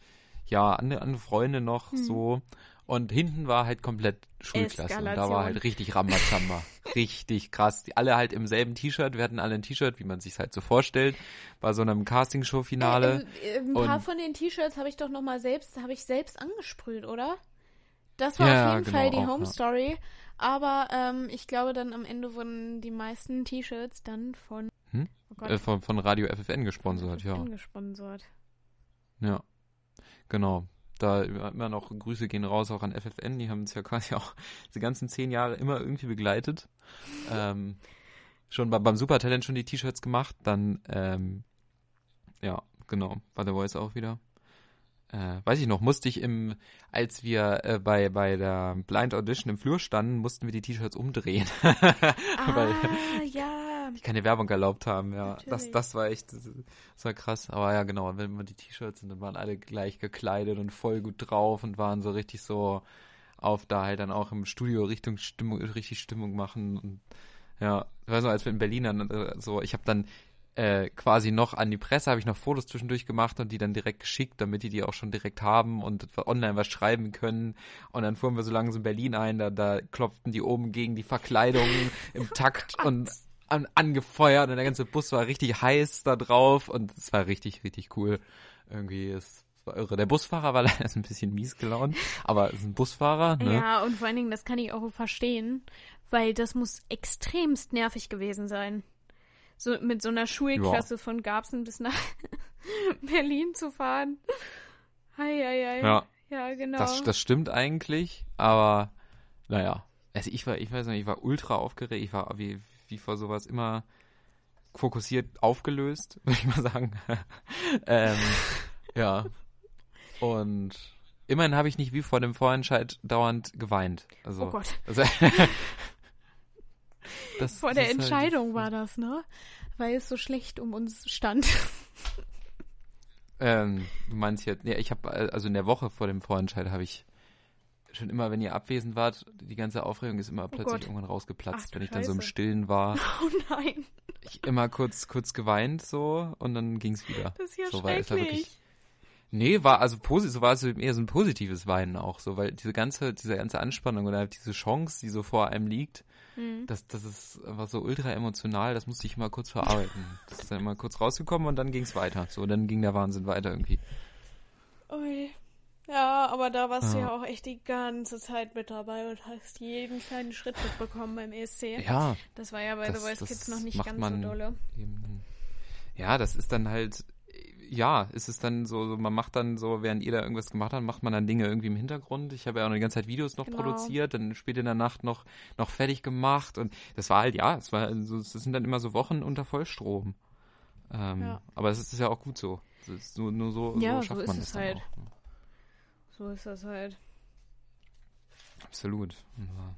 ja, andere, andere Freunde noch so. Und hinten war halt komplett Schulklasse. Und da war halt richtig Rambazamba. richtig krass. Die alle halt im selben T-Shirt. Wir hatten alle ein T-Shirt, wie man sich halt so vorstellt. Bei so einem Castingshow-Finale. Äh, äh, ein paar Und- von den T-Shirts habe ich doch noch mal selbst, habe ich selbst angesprüht, oder? Das war Ja, auf jeden genau, Fall die auch, Home ja. Story. Aber ähm, ich glaube dann am Ende wurden die meisten T-Shirts dann von Hm? oh äh, von, von Radio FFN gesponsert, ja. angesponsert. Ja, genau. Da immer noch Grüße gehen raus auch an FFN. Die haben uns ja quasi auch die ganzen zehn Jahre immer irgendwie begleitet. Ähm, schon bei, beim Supertalent schon die T-Shirts gemacht. Dann, ähm, ja, genau, bei The Voice auch wieder. Äh, weiß ich noch, musste ich im, als wir äh, bei, bei der Blind Audition im Flur standen, mussten wir die T-Shirts umdrehen. Weil Ah, ja. Die keine Werbung erlaubt haben, ja. Das, Natürlich. das war echt, das, war krass. Aber ja, genau, wenn man die T-Shirts sind, dann waren alle gleich gekleidet und voll gut drauf und waren so richtig so auf da halt dann auch im Studio Richtung Stimmung, richtig Stimmung machen. Und ja, ich weiß noch, als wir in Berlin dann äh, so, ich habe dann äh, quasi noch an die Presse, habe ich noch Fotos zwischendurch gemacht und die dann direkt geschickt, damit die die auch schon direkt haben und online was schreiben können. Und dann fuhren wir so langsam in Berlin ein, da, da klopften die oben gegen die Verkleidung im Takt und an, angefeuert und der ganze Bus war richtig heiß da drauf und es war richtig, richtig cool. Irgendwie, es war irre. Der Busfahrer war leider ein bisschen mies gelaunt, aber es ist ein Busfahrer, ne? Ja, und vor allen Dingen, das kann ich auch verstehen, weil das muss extremst nervig gewesen sein. So mit so einer Schulklasse von Garbsen bis nach Berlin zu fahren. Hei, hei, hei. Ja. Ja, genau. Das, das stimmt eigentlich, aber naja. Also ich war, ich weiß nicht, ich war ultra aufgeregt. Ich war wie, wie vor sowas immer fokussiert aufgelöst, würde ich mal sagen. ähm, ja. Und immerhin habe ich nicht wie vor dem Vorentscheid dauernd geweint. Also, oh Gott. Also, das, Vor der halt- Entscheidung war das, ne? Weil es so schlecht um uns stand. Ähm, du meinst jetzt, ja, ich habe also in der Woche vor dem Vorentscheid habe ich schon immer, wenn ihr abwesend wart, die ganze Aufregung ist immer plötzlich Oh Gott. irgendwann rausgeplatzt, Ach wenn ich dann so im Scheiße. Stillen war. Oh nein, Ich immer kurz kurz geweint so und dann ging's wieder. das ist ja so, es war schrecklich. wirklich Nee, war also positiv, so war es eher so ein positives Weinen auch so, weil diese ganze diese ganze Anspannung oder diese Chance, die so vor einem liegt, Hm. das das ist einfach so ultra emotional, das musste ich immer kurz verarbeiten. Das ist dann immer kurz rausgekommen und dann ging's weiter. So, dann ging der Wahnsinn weiter irgendwie. Ui. Ja, aber da warst du Ja. ja auch echt die ganze Zeit mit dabei und hast jeden kleinen Schritt mitbekommen beim ESC. Ja, Das war ja bei Das- The Voice Kids noch nicht ganz so dolle. eben. Ja, das ist dann halt, ja, ist es dann so, so, man macht dann so, während ihr da irgendwas gemacht habt, macht man dann Dinge irgendwie im Hintergrund. Ich habe ja auch noch die ganze Zeit Videos noch Genau. produziert, dann spät in der Nacht noch, noch fertig gemacht und das war halt, ja, es war, so, das sind dann immer so Wochen unter Vollstrom. Ähm, Ja. Aber es ist ja auch gut so. Ist nur, nur so, Ja, so so schafft ist man es halt. auch. So ist das halt. Absolut.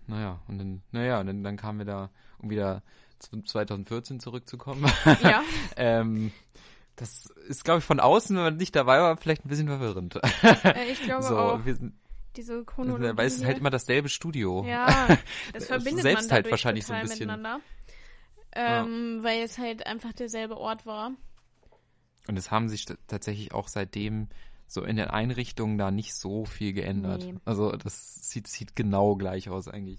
Naja, und dann, naja, und dann, dann kamen wir da, um wieder zu 2014 zurückzukommen. Ja, ähm, das ist, glaube ich, von außen, wenn man nicht dabei war, vielleicht ein bisschen verwirrend. äh, ich glaube so, auch. wir sind, Diese Chronologie. weil es ist halt immer dasselbe Studio. Ja, das verbindet Selbst man halt wahrscheinlich so ein total bisschen. miteinander. Ähm, Weil es halt einfach derselbe Ort war. Und es haben sich tatsächlich auch seitdem so in den Einrichtungen da nicht so viel geändert. Nee. Also das sieht, sieht genau gleich aus eigentlich.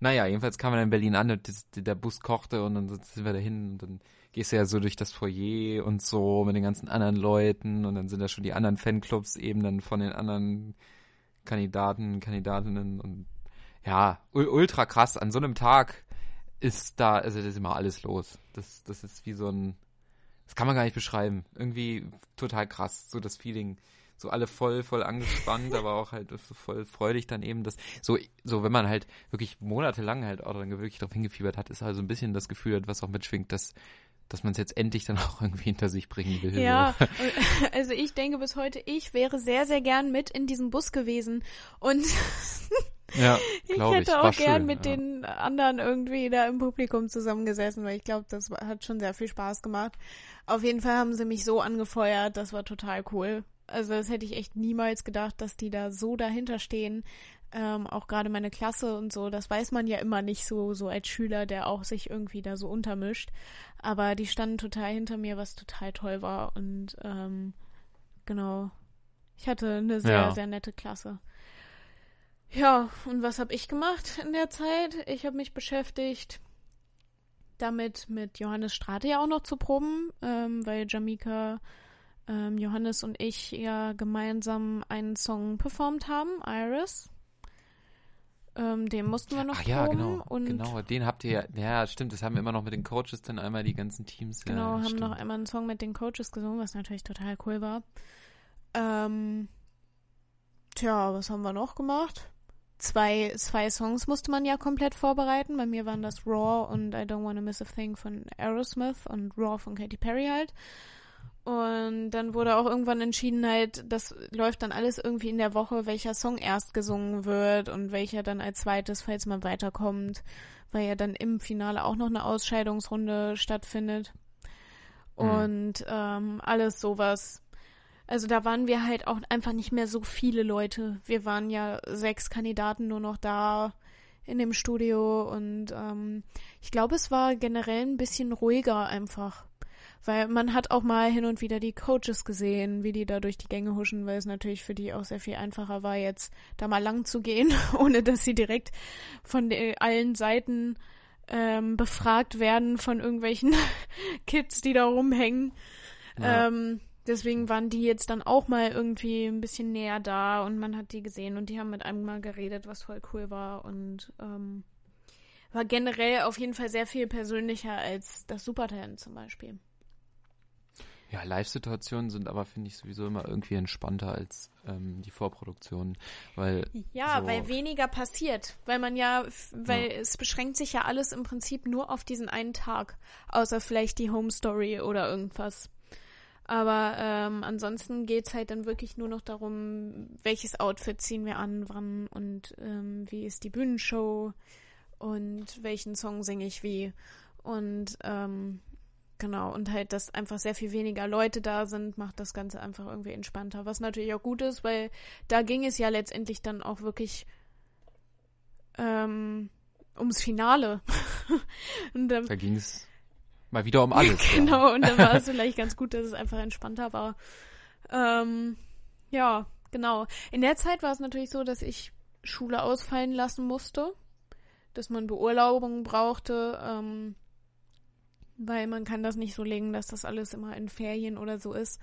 Naja, jedenfalls kam man in Berlin an und das, der Bus kochte und dann sind wir dahin und dann gehst du ja so durch das Foyer und so mit den ganzen anderen Leuten und dann sind da schon die anderen Fanclubs eben dann von den anderen Kandidaten, Kandidatinnen und ja, ul- ultra krass. An so einem Tag ist da, also da ist immer alles los. Das, das ist wie so ein, das kann man gar nicht beschreiben. Irgendwie total krass, so das Feeling. So alle voll, voll angespannt, aber auch halt so voll freudig dann eben, dass so, so wenn man halt wirklich monatelang halt auch dann wirklich drauf hingefiebert hat, ist also ein bisschen das Gefühl, was auch mitschwingt, dass, dass man es jetzt endlich dann auch irgendwie hinter sich bringen will. Ja, So. also ich denke bis heute, ich wäre sehr, sehr gern mit in diesem Bus gewesen. Und ja ich hätte ich. auch War gern schön, mit ja. den anderen irgendwie da im Publikum zusammengesessen, weil ich glaube, das hat schon sehr viel Spaß gemacht. Auf jeden Fall haben sie mich so angefeuert, das war total cool. Also das hätte ich echt niemals gedacht, dass die da so dahinter stehen. Ähm, auch gerade meine Klasse und so, das weiß man ja immer nicht so, so als Schüler, der auch sich irgendwie da so untermischt. Aber die standen total hinter mir, was total toll war. Und ähm, genau, ich hatte eine sehr, Ja. sehr nette Klasse. Ja, und was habe ich gemacht in der Zeit? Ich habe mich beschäftigt damit, mit Johannes Strate ja auch noch zu proben, ähm, weil Jamika, ähm, Johannes und ich ja gemeinsam einen Song performt haben, Iris. Ähm, den mussten wir noch Ach ja, proben genau, und genau, den habt ihr, ja, ja, stimmt, das haben wir immer noch mit den Coaches dann einmal die ganzen Teams. Genau, ja, haben stimmt. noch einmal einen Song mit den Coaches gesungen, was natürlich total cool war. Ähm, tja, was haben wir noch gemacht? Zwei, zwei Songs musste man ja komplett vorbereiten. Bei mir waren das Raw und I Don't Wanna Miss a Thing von Aerosmith und Raw von Katy Perry halt. Und dann wurde auch irgendwann entschieden halt, das läuft dann alles irgendwie in der Woche, welcher Song erst gesungen wird und welcher dann als zweites, falls man weiterkommt, weil ja dann im Finale auch noch eine Ausscheidungsrunde stattfindet. Mhm. Und ähm, alles sowas. Also da waren wir halt auch einfach nicht mehr so viele Leute. Wir waren ja sechs Kandidaten nur noch da in dem Studio und ähm, ich glaube, es war generell ein bisschen ruhiger einfach. Weil man hat auch mal hin und wieder die Coaches gesehen, wie die da durch die Gänge huschen, weil es natürlich für die auch sehr viel einfacher war, jetzt da mal lang zu gehen, ohne dass sie direkt von allen Seiten ähm, befragt werden von irgendwelchen Kids, die da rumhängen. Ja. Ähm, deswegen waren die jetzt dann auch mal irgendwie ein bisschen näher da und man hat die gesehen und die haben mit einem mal geredet, was voll cool war und ähm, war generell auf jeden Fall sehr viel persönlicher als das Supertalent zum Beispiel. Ja, Live-Situationen sind aber, finde ich, sowieso immer irgendwie entspannter als ähm, die Vorproduktionen, weil Ja, so, weil weniger passiert, weil man ja, weil es beschränkt sich ja alles im Prinzip nur auf diesen einen Tag, außer vielleicht die Home Story oder irgendwas. Aber ähm, ansonsten geht's halt dann wirklich nur noch darum, welches Outfit ziehen wir an, wann und ähm, wie ist die Bühnenshow und welchen Song singe ich wie. Und ähm, genau, und halt, dass einfach sehr viel weniger Leute da sind, macht das Ganze einfach irgendwie entspannter. Was natürlich auch gut ist, weil da ging es ja letztendlich dann auch wirklich ähm, ums Finale. und dann, da ging es mal wieder um alles. ja. genau, und dann war es vielleicht ganz gut, dass es einfach entspannter war. Ähm, ja, genau. In der Zeit war es natürlich so, dass ich Schule ausfallen lassen musste, dass man Beurlaubung brauchte, ähm, weil man kann das nicht so legen, dass das alles immer in Ferien oder so ist.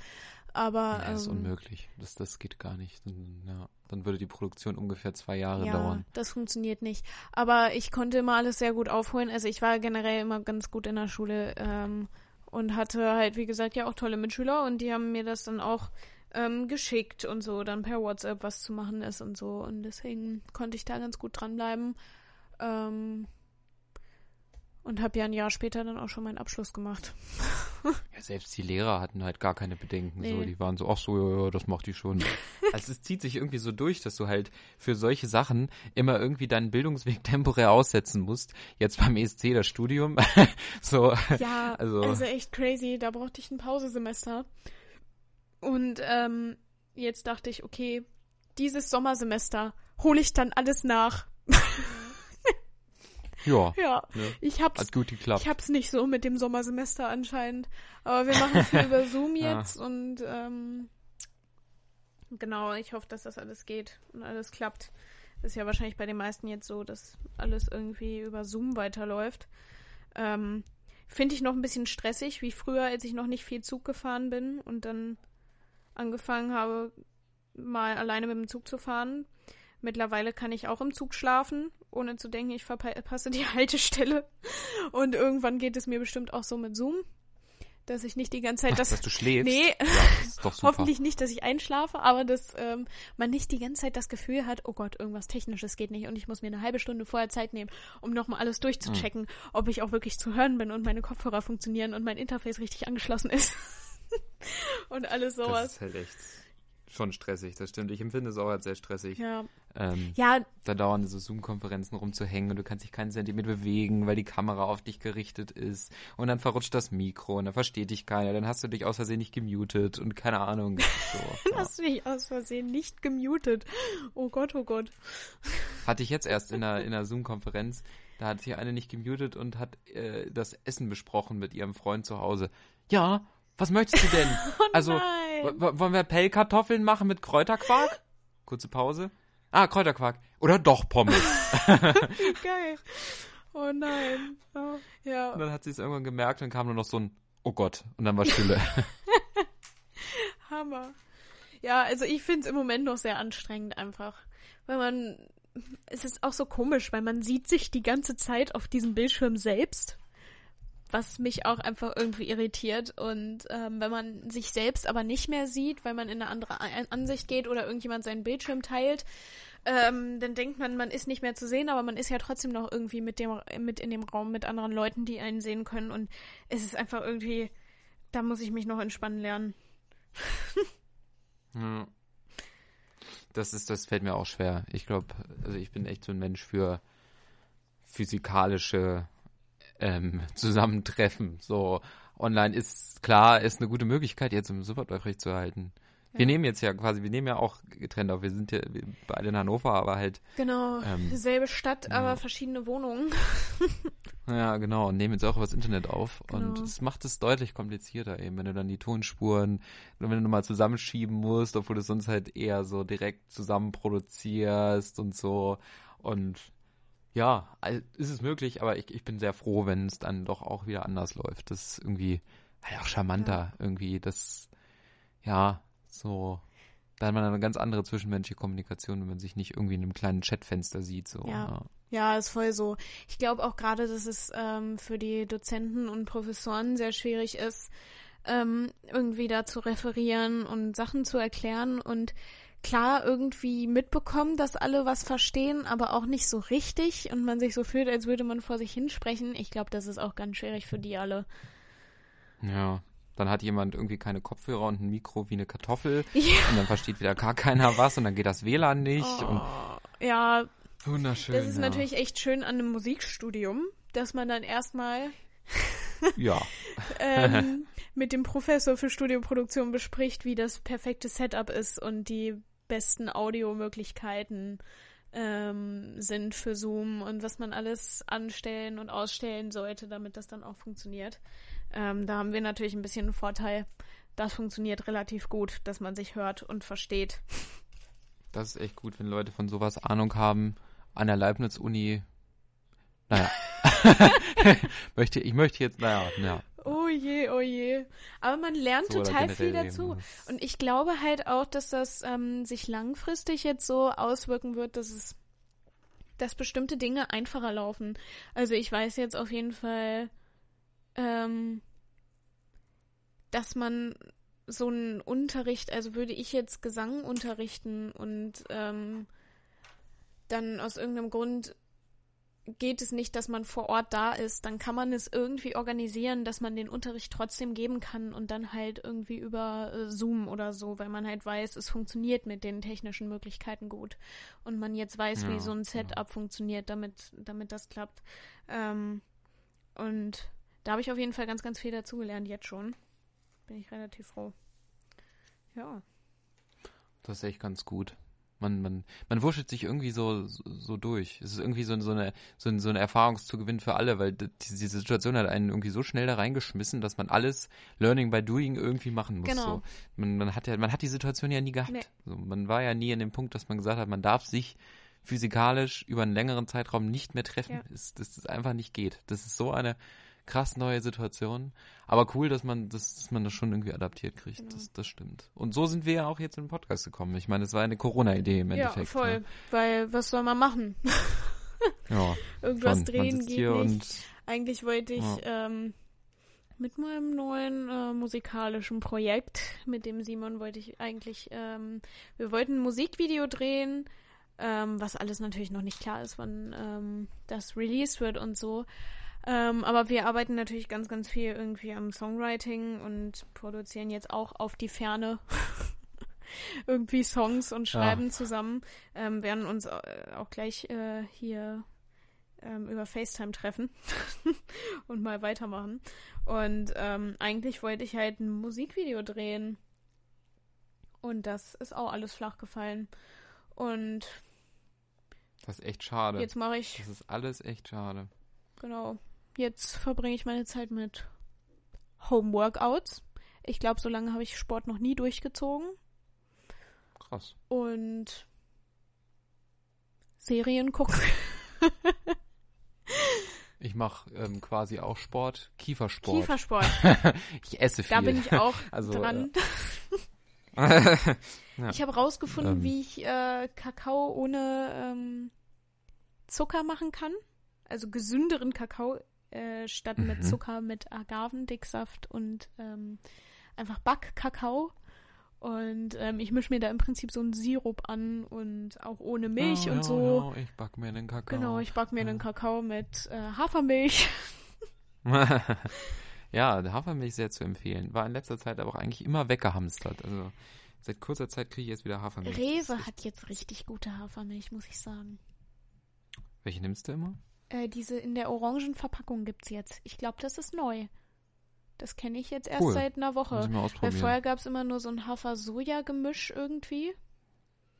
Aber Ja, das ist ähm, unmöglich. Das, das geht gar nicht. Dann, ja, dann würde die Produktion ungefähr zwei Jahre ja, dauern. das funktioniert nicht. Aber ich konnte immer alles sehr gut aufholen. Also ich war generell immer ganz gut in der Schule ähm, Und hatte halt, wie gesagt, ja auch tolle Mitschüler und die haben mir das dann auch ähm, geschickt und so, dann per WhatsApp was zu machen ist und so. Und deswegen konnte ich da ganz gut dranbleiben. Ähm, und habe ja ein Jahr später dann auch schon meinen Abschluss gemacht. Ja, selbst die Lehrer hatten halt gar keine Bedenken. Nee. So, die waren so, ach so, ja, ja, das macht die schon. also es zieht sich irgendwie so durch, dass du halt für solche Sachen immer irgendwie deinen Bildungsweg temporär aussetzen musst. Jetzt beim ESC das Studium. so, Ja, Also- also, echt crazy. Da brauchte ich ein Pausesemester. Und ähm, jetzt dachte ich, okay, dieses Sommersemester hole ich dann alles nach. Ja, Ja, ne, ich hab's, hat gut geklappt. ich hab's nicht so mit dem Sommersemester anscheinend. Aber wir machen viel über Zoom Ja. jetzt und ähm, genau, ich hoffe, dass das alles geht und alles klappt. Ist ja wahrscheinlich bei den meisten jetzt so, dass alles irgendwie über Zoom weiterläuft. Ähm, Finde ich noch ein bisschen stressig, wie früher, als ich noch nicht viel Zug gefahren bin und dann angefangen habe, mal alleine mit dem Zug zu fahren. Mittlerweile kann ich auch im Zug schlafen, ohne zu denken, ich verpasse die Haltestelle. Und irgendwann geht es mir bestimmt auch so mit Zoom, dass ich nicht die ganze Zeit das. dass du schläfst. Nee, Ja, das ist doch super. hoffentlich nicht, dass ich einschlafe, aber dass ähm, man nicht die ganze Zeit das Gefühl hat, oh Gott, irgendwas Technisches geht nicht und ich muss mir eine halbe Stunde vorher Zeit nehmen, um nochmal alles durchzuchecken, ob ich auch wirklich zu hören bin und meine Kopfhörer funktionieren und mein Interface richtig angeschlossen ist. und alles Das sowas. ist halt echt schon stressig, das stimmt. Ich empfinde es auch als sehr stressig. Ja. Ähm, Ja, da dauern so Zoom-Konferenzen rumzuhängen und du kannst dich keinen Zentimeter bewegen, weil die Kamera auf dich gerichtet ist. Und dann verrutscht das Mikro und dann versteht dich keiner. Dann hast du dich aus Versehen nicht gemutet und keine Ahnung. So, ja. hast du mich aus Versehen nicht gemutet. Oh Gott, oh Gott. Hatte ich jetzt erst in einer, in einer Zoom-Konferenz. Da hat sich eine nicht gemutet und hat äh, das Essen besprochen mit ihrem Freund zu Hause. Ja, was möchtest du denn? also, w- w- wollen wir Pellkartoffeln machen mit Kräuterquark? Kurze Pause. Ah, Kräuterquark. Oder doch Pommes. Wie geil. Oh nein. Oh, ja. Und dann hat sie es irgendwann gemerkt und kam nur noch so ein Oh Gott. Und dann war Stille. Hammer. Ja, also ich finde es im Moment noch sehr anstrengend einfach. Weil man, es ist auch so komisch, weil man sieht sich die ganze Zeit auf diesem Bildschirm selbst, was mich auch einfach irgendwie irritiert. Und ähm, wenn man sich selbst aber nicht mehr sieht, weil man in eine andere Ansicht geht oder irgendjemand seinen Bildschirm teilt, ähm, dann denkt man, man ist nicht mehr zu sehen, aber man ist ja trotzdem noch irgendwie mit dem mit in dem Raum mit anderen Leuten, die einen sehen können. Und es ist einfach irgendwie, da muss ich mich noch entspannen lernen. Ja. Das ist, das fällt mir auch schwer. Ich glaube, also ich bin echt so ein Mensch für physikalische ähm, Zusammentreffen. So online ist klar, ist eine gute Möglichkeit, jetzt im Superball aufrecht zu erhalten. Wir Ja. nehmen jetzt ja quasi, wir nehmen ja auch getrennt auf. Wir sind ja beide in Hannover, aber halt, Genau, Ähm, selbe Stadt, ja. aber verschiedene Wohnungen. ja genau, und nehmen jetzt auch übers Internet auf. Und Genau. es macht es deutlich komplizierter eben, wenn du dann die Tonspuren, wenn du mal zusammenschieben musst, obwohl du sonst halt eher so direkt zusammen produzierst und so. Und ja, ist es möglich, aber ich, ich bin sehr froh, wenn es dann doch auch wieder anders läuft. Das ist irgendwie halt auch charmanter irgendwie. Das, ja, so, da hat man eine ganz andere zwischenmenschliche Kommunikation, wenn man sich nicht irgendwie in einem kleinen Chatfenster sieht. So, Ja. Ja, ist voll so. Ich glaube auch gerade, dass es ähm, für die Dozenten und Professoren sehr schwierig ist, ähm, irgendwie da zu referieren und Sachen zu erklären und klar irgendwie mitbekommen, dass alle was verstehen, aber auch nicht so richtig und man sich so fühlt, als würde man vor sich hinsprechen. Ich glaube, das ist auch ganz schwierig für die alle. Ja. Dann hat jemand irgendwie keine Kopfhörer und ein Mikro wie eine Kartoffel Ja. und dann versteht wieder gar keiner was und dann geht das WLAN nicht und Oh, ja, wunderschön. das ist ja. natürlich echt schön an einem Musikstudium, dass man dann erstmal Ja. ähm, mit dem Professor für Studioproduktion bespricht, wie das perfekte Setup ist und die besten Audiomöglichkeiten ähm, sind für Zoom und was man alles anstellen und ausstellen sollte, damit das dann auch funktioniert. Ähm, da haben wir natürlich ein bisschen einen Vorteil. Das funktioniert relativ gut, dass man sich hört und versteht. Das ist echt gut, wenn Leute von sowas Ahnung haben. An der Leibniz-Uni. Naja. möchte, ich möchte jetzt, naja, ja. Oh je, oh je. Aber man lernt So total viel dazu. Und ich glaube halt auch, dass das ähm, sich langfristig jetzt so auswirken wird, dass es, dass bestimmte Dinge einfacher laufen. Also ich weiß jetzt auf jeden Fall, ähm, dass man so einen Unterricht, also würde ich jetzt Gesang unterrichten und ähm, dann aus irgendeinem Grund geht es nicht, dass man vor Ort da ist, dann kann man es irgendwie organisieren, dass man den Unterricht trotzdem geben kann und dann halt irgendwie über äh, Zoom oder so, weil man halt weiß, es funktioniert mit den technischen Möglichkeiten gut und man jetzt weiß, ja, wie so ein Setup ja. funktioniert, damit, damit das klappt. Ähm, und da habe ich auf jeden Fall ganz, ganz viel dazugelernt jetzt schon. Bin ich relativ froh. Ja. Das ist echt ganz gut. Man, man, man wurschtelt sich irgendwie so, so, so durch. Es ist irgendwie so, so, eine, so, ein, so eine Erfahrungszugewinn für alle, weil die, diese Situation hat einen irgendwie so schnell da reingeschmissen, dass man alles Learning by Doing irgendwie machen muss. Genau. So. Man, man, hat ja, man hat die Situation ja nie gehabt. Nee. So, man war ja nie in dem Punkt, dass man gesagt hat, man darf sich physikalisch über einen längeren Zeitraum nicht mehr treffen. Ja. Dass das einfach nicht geht. Das ist so eine krass neue Situation. Aber cool, dass man das, dass man das schon irgendwie adaptiert kriegt. Genau. Das, das stimmt. Und so sind wir ja auch jetzt in den Podcast gekommen. Ich meine, es war eine Corona-Idee im Endeffekt. Ja, voll. Ne? Weil, was soll man machen? ja. Irgendwas schon. drehen geht nicht. Eigentlich wollte ich ja. ähm, mit meinem neuen äh, musikalischen Projekt, mit dem Simon wollte ich eigentlich, ähm, wir wollten ein Musikvideo drehen, ähm, was alles natürlich noch nicht klar ist, wann ähm, das released wird und so. Ähm, aber wir arbeiten natürlich ganz, ganz viel irgendwie am Songwriting und produzieren jetzt auch auf die Ferne irgendwie Songs und schreiben ja. zusammen. Ähm, werden uns äh, auch gleich äh, hier ähm, über FaceTime treffen und mal weitermachen. Und ähm, eigentlich wollte ich halt ein Musikvideo drehen. Und das ist auch alles flach gefallen. Und das ist echt schade. Jetzt mache ich. Das ist alles echt schade. Genau. Jetzt verbringe ich meine Zeit mit Homeworkouts. Ich glaube, so lange habe ich Sport noch nie durchgezogen. Krass. Und Serien gucken. ich mache ähm, quasi auch Sport, Kiefersport. Kiefersport. ich esse viel. Da bin ich auch also, dran. Äh, ja. Ich habe rausgefunden, ähm. wie ich äh, Kakao ohne ähm, Zucker machen kann. Also gesünderen Kakao äh, statt mhm. mit Zucker mit Agavendicksaft und ähm, einfach Backkakao. Und ähm, ich mische mir da im Prinzip so einen Sirup an und auch ohne Milch oh, und ja, so. Ja, ich back mir einen Kakao. Genau, ich back mir ja. einen Kakao mit äh, Hafermilch. ja, Hafermilch sehr zu empfehlen. War in letzter Zeit aber auch eigentlich immer weggehamstert. Also seit kurzer Zeit kriege ich jetzt wieder Hafermilch. Rewe hat jetzt richtig gute Hafermilch, muss ich sagen. Welche nimmst du immer? Äh, diese in der orangen Verpackung gibt's jetzt. Ich glaube, das ist neu. Das kenne ich jetzt erst cool. seit einer Woche. Weil vorher gab es immer nur so ein Hafer-Soja-Gemisch irgendwie.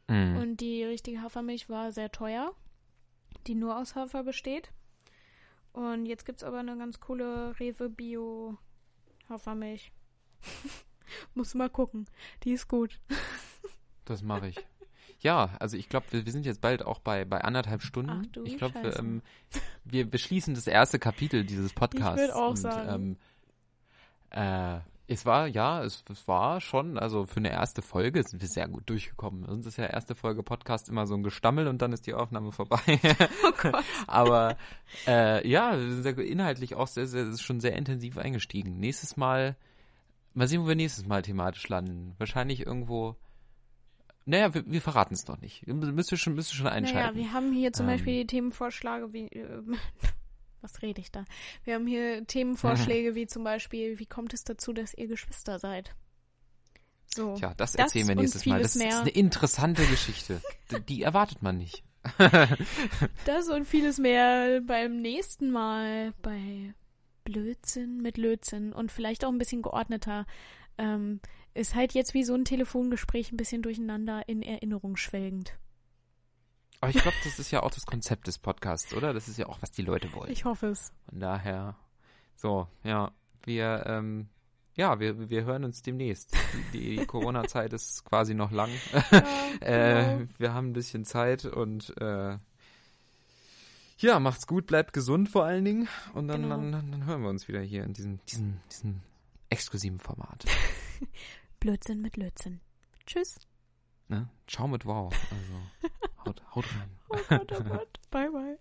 Mm. Und die richtige Hafermilch war sehr teuer, die nur aus Hafer besteht. Und jetzt gibt es aber eine ganz coole Rewe Bio Hafermilch. Muss mal gucken. Die ist gut. das mache ich. Ja, also ich glaube, wir, wir, sind jetzt bald auch bei, bei anderthalb Stunden. Ach, du ich glaube, wir, ähm, wir beschließen das erste Kapitel dieses Podcasts. Ich würde auch und, sagen. Ähm, äh, es war, ja, es, es, war schon, also für eine erste Folge sind wir sehr gut durchgekommen. Sonst ist ja erste Folge Podcast immer so ein Gestammel und dann ist die Aufnahme vorbei. Oh. Aber äh, ja, wir sind inhaltlich auch sehr, sehr, schon sehr intensiv eingestiegen. Nächstes Mal, mal sehen, wo wir nächstes Mal thematisch landen. Wahrscheinlich irgendwo naja, wir, wir verraten es noch nicht. Müsst ihr schon, müsst ihr schon einschalten. Naja, wir haben hier zum ähm. Beispiel die Themenvorschläge wie. Äh, was rede ich da? Wir haben hier Themenvorschläge wie zum Beispiel, wie kommt es dazu, dass ihr Geschwister seid? So. Tja, das, das erzählen wir nächstes Mal. Das mehr. ist eine interessante Geschichte. die, erwartet man nicht. das und vieles mehr beim nächsten Mal bei Blödsinn mit Lötzinn und vielleicht auch ein bisschen geordneter. Ähm, ist halt jetzt wie so ein Telefongespräch ein bisschen durcheinander in Erinnerung schwelgend. Aber ich glaube, das ist ja auch das Konzept des Podcasts, oder? Das ist ja auch, was die Leute wollen. Ich hoffe es. Von daher, so, ja, wir, ähm, ja, wir, wir hören uns demnächst. Die, die Corona-Zeit ist quasi noch lang. Ja, äh, genau. wir haben ein bisschen Zeit und äh, ja, macht's gut, bleibt gesund vor allen Dingen. Und dann, genau. dann, dann hören wir uns wieder hier in diesem, diesem, diesem exklusiven Format. Blödsinn mit Lötzinn. Tschüss. Ne? Ciao mit Wow. Also, haut, haut rein. oh Gott, oh Gott. Bye, bye.